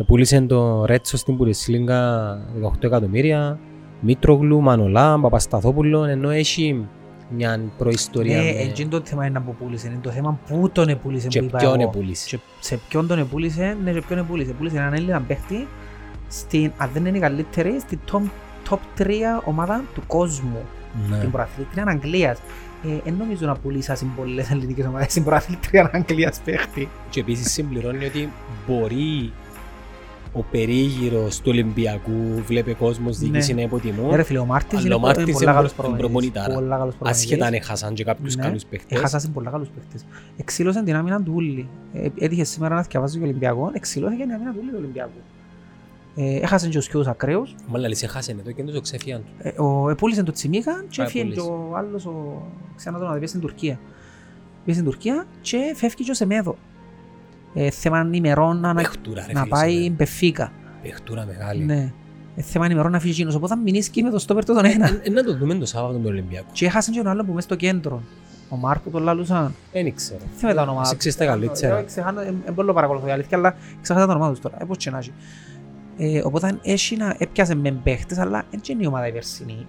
Πούλησε το Ρέτσο στην Μπουντεσλίγκα 18 εκατομμύρια, Μήτρογλου, Μανολά, Παπασταθόπουλο, ενώ έχει μια προϊστορία Ναι, με- εκείνο το θέμα είναι να που πούλησε. Είναι το θέμα πού τον επούλησε και που είπα ποιον εγώ. επούλησε. Και σε ποιον τον επούλησε, ναι, και ποιον επούλησε. Πούλησε έναν Έλληνα παίχτη στην, αν δεν είναι η καλύτερη, στη top, top 3 ομάδα του κόσμου. Ναι. Την πρωταθλήτρια Αγγλίας. Ε, εν νομίζω να πουλήσα σε πολλές ελληνικές ομάδες στην πρωταθλήτρια Αγγλίας παίχτη. Και επίσης συμπληρώνει ότι μπορεί ο περίγυρος του Ολυμπιακού βλέπει κόσμος διοίκηση να υποτιμούν. Ε, Ρε φίλε, ο Μάρτινς Αλλά είναι ο πο- Μάρτινς πολλά είναι καλός προ- προπονητής. προπονητάρα. Πολλά καλός προπονητής. Ασχετά αν έχασαν και κάποιους Ναι. καλούς παίχτες. Έχασαν πολλά καλούς παίχτες. Εξήλωσαν την άμυνα του Ούλη. Ε, Έτυχε σήμερα να θυκευάζει και Ολυμπιακός. Εξήλωσε την άμυνα του Ούλη του Ολυμπιακού. Ε, Έχασαν και τους σκιούς ακραίους. Μάλλον λες έχασαν εδώ και τους ξέφυγαν του. Ε, ο- Επούλησαν το Τσιμίκα και Α, έφυγε και επούλησε. ο άλλος, ο... ξανά τον πήγε στην Τουρκία. Πήγε στην Τουρκία και φεύγει και ο Σεμέδο. Ε, θέμα ημερών να, Παιχτούρα ρε να φίλε, πάει σε- Μπεφίκα. Παιχτούρα μεγάλη. Ναι. Ε, θέμα ημερών να φύγει εκείνος. Οπότε θα μηνίσκει με το στόπερ του τον ένα. Ε, ε, Να το δούμε το Σάββατο τον Ολυμπιακό. Και έχασαν και τον άλλο που μέσα στο κέντρο. Ο Μάρκ που τον λαλούσαν. Δεν ήξερα. Δεν θυμάμαι τα ονόματα. Εσύ ξέρεις τα καλύτερα. Εγώ ξεχάνω, ε, ε, πολύ παρακολουθώ η αλήθεια, αλλά ξεχάσα τα ονόματα τους τώρα. Ε, πώς και να έχει. Ε, οπότε έχει να έπιασε με παίχτες, αλλά δεν είναι η ομάδα η περσινή.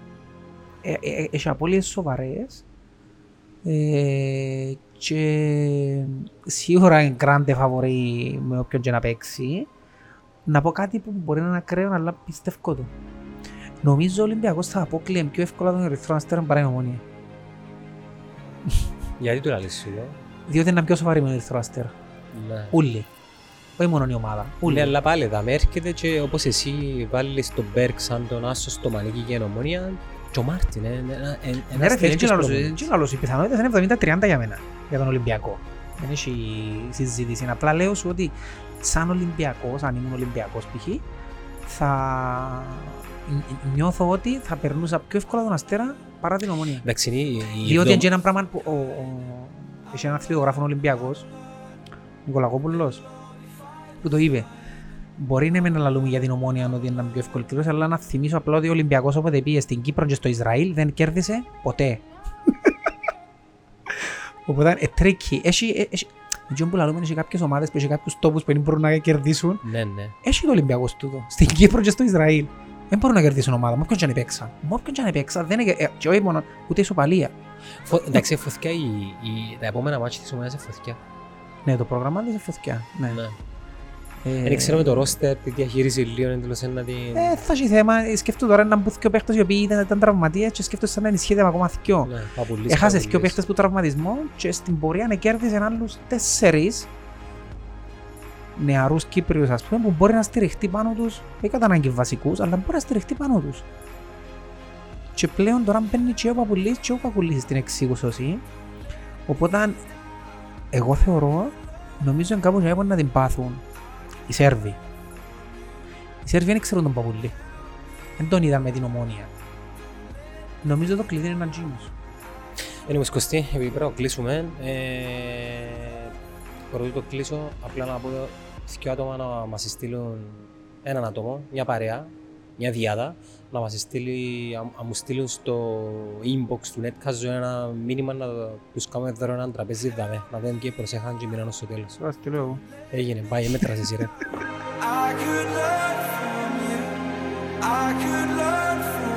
Ε, ε, ε, Έχει απώλειες σοβαρές. Ε, και σίγουρα είναι grande φαβορή με όποιον και να παίξει. Να πω κάτι που μπορεί να είναι ακραίο, αλλά πιστεύω το. Νομίζω ο Ολυμπιακός θα αποκλείει πιο εύκολα τον Ερυθρό Αστέρα παρά η Ομόνοια. Γιατί του λαλείς σου εδώ. Διότι είναι πιο σοβαρή με τον Ερυθρό Αστέρα. Ναι. Ούλοι. Όχι μόνο η ομάδα. Ούλοι. Ναι, αλλά πάλι θα με έρχεται και όπως εσύ βάλεις τον Μπεργκ σαν τον άσο στο μανίκι και την Ομόνοια και ο Μάρτιν, ε, ε, ε, ε, Ναι ένας ρε φίλε, τέτοιος δεν προπονητής. είναι άλλος. Οι πιθανότητες είναι 70-30 για μένα. Για τον Ολυμπιακό. Δεν έχει συζήτηση. Απλά λέω σου ότι σαν Ολυμπιακός, αν ήμουν Ολυμπιακός π.χ. θα νιώθω ότι θα περνούσα πιο εύκολα τον Αστέρα παρά την Ομόνια. Εντάξει, είναι η- η Διότι εβδομ- είναι ένα πράγμα που ο, ο, έχει ένα αθλητογράφο Ολυμπιακός, Νικολακόπουλος, που το είπε. Μπορεί να μην λαλούμε για την ομόνια ότι είναι πιο εύκολη κλήρωση, αλλά να θυμίσω απλά ότι ο Ολυμπιακός όποτε πήγε στην Κύπρο και στο Ισραήλ δεν κέρδισε ποτέ. Οπότε είναι tricky. Έχει, ε, έχει, έτσι που λαλούμε, έχει κάποιες ομάδες που έχει κάποιους τόπους που δεν μπορούν να κερδίσουν. Ναι, ναι. Έχει το Ολυμπιακός τούτο. Στην Κύπρο και στο Ισραήλ. Δεν μπορούν να κερδίσουν ομάδα. Μ' όποιον και αν παίξαν. Μ' όποιον και αν παίξαν. Δεν είναι, ε, και όχι μόνο, ούτε ισοπαλία. Φω- Εντάξει, φωθιά η, η, τα επόμενα μάτια της ομάδας είναι φωθιά. Ναι, το πρόγραμμα είναι σε φωτιά. Ναι. Ναι. Ε, Δεν ξέρω με το ρόστερ, τη διαχείριση λίγο, εντελώς να την... Ε, θα έχει θέμα. Σκέφτομαι τώρα να μπουν δύο παίχτες οι οποίοι ήταν, ήταν τραυματίες και σκέφτομαι σαν να ενισχύεται με ακόμα δυο. Ναι, παπουλής, Έχασε παπουλής. δύο παίχτες που τραυματισμό και στην πορεία να κέρδισε άλλους τέσσερις νεαρούς Κύπριους ας πούμε που μπορεί να στηριχτεί πάνω τους, όχι κατά ανάγκη βασικούς, αλλά μπορεί να στηριχτεί πάνω τους. Και πλέον τώρα μπαίνει και ο Παπουλής και ο Κακουλής στην εξήγουσωση. Οπότε εγώ θεωρώ, νομίζω είναι κάπως έπρεπε να την πάθουν οι Σέρβοι. Οι Σέρβοι δεν ξέρουν τον Παπουλή. Δεν τον είδαν με την ομόνια. Νομίζω το κλειδί είναι ένας τζίνος. Είναι όμως Κωστή, επειδή πρέπει να κλείσουμε. Ε, πρωτού το κλείσω, απλά να πω δύο άτομα να μας στείλουν έναν άτομο, μια παρέα, μια διάδα, να μας στείλει, να- να μου στείλουν στο inbox του Netcast ένα μήνυμα να τους κάνουμε δώρο έναν τραπέζι δαμέ, να δουν και προσέχαν και μείναν στο τέλος. Τώρα στείλω εγώ. Έγινε, πάει, μέτρας εσύ ρε. I could learn from you. I could learn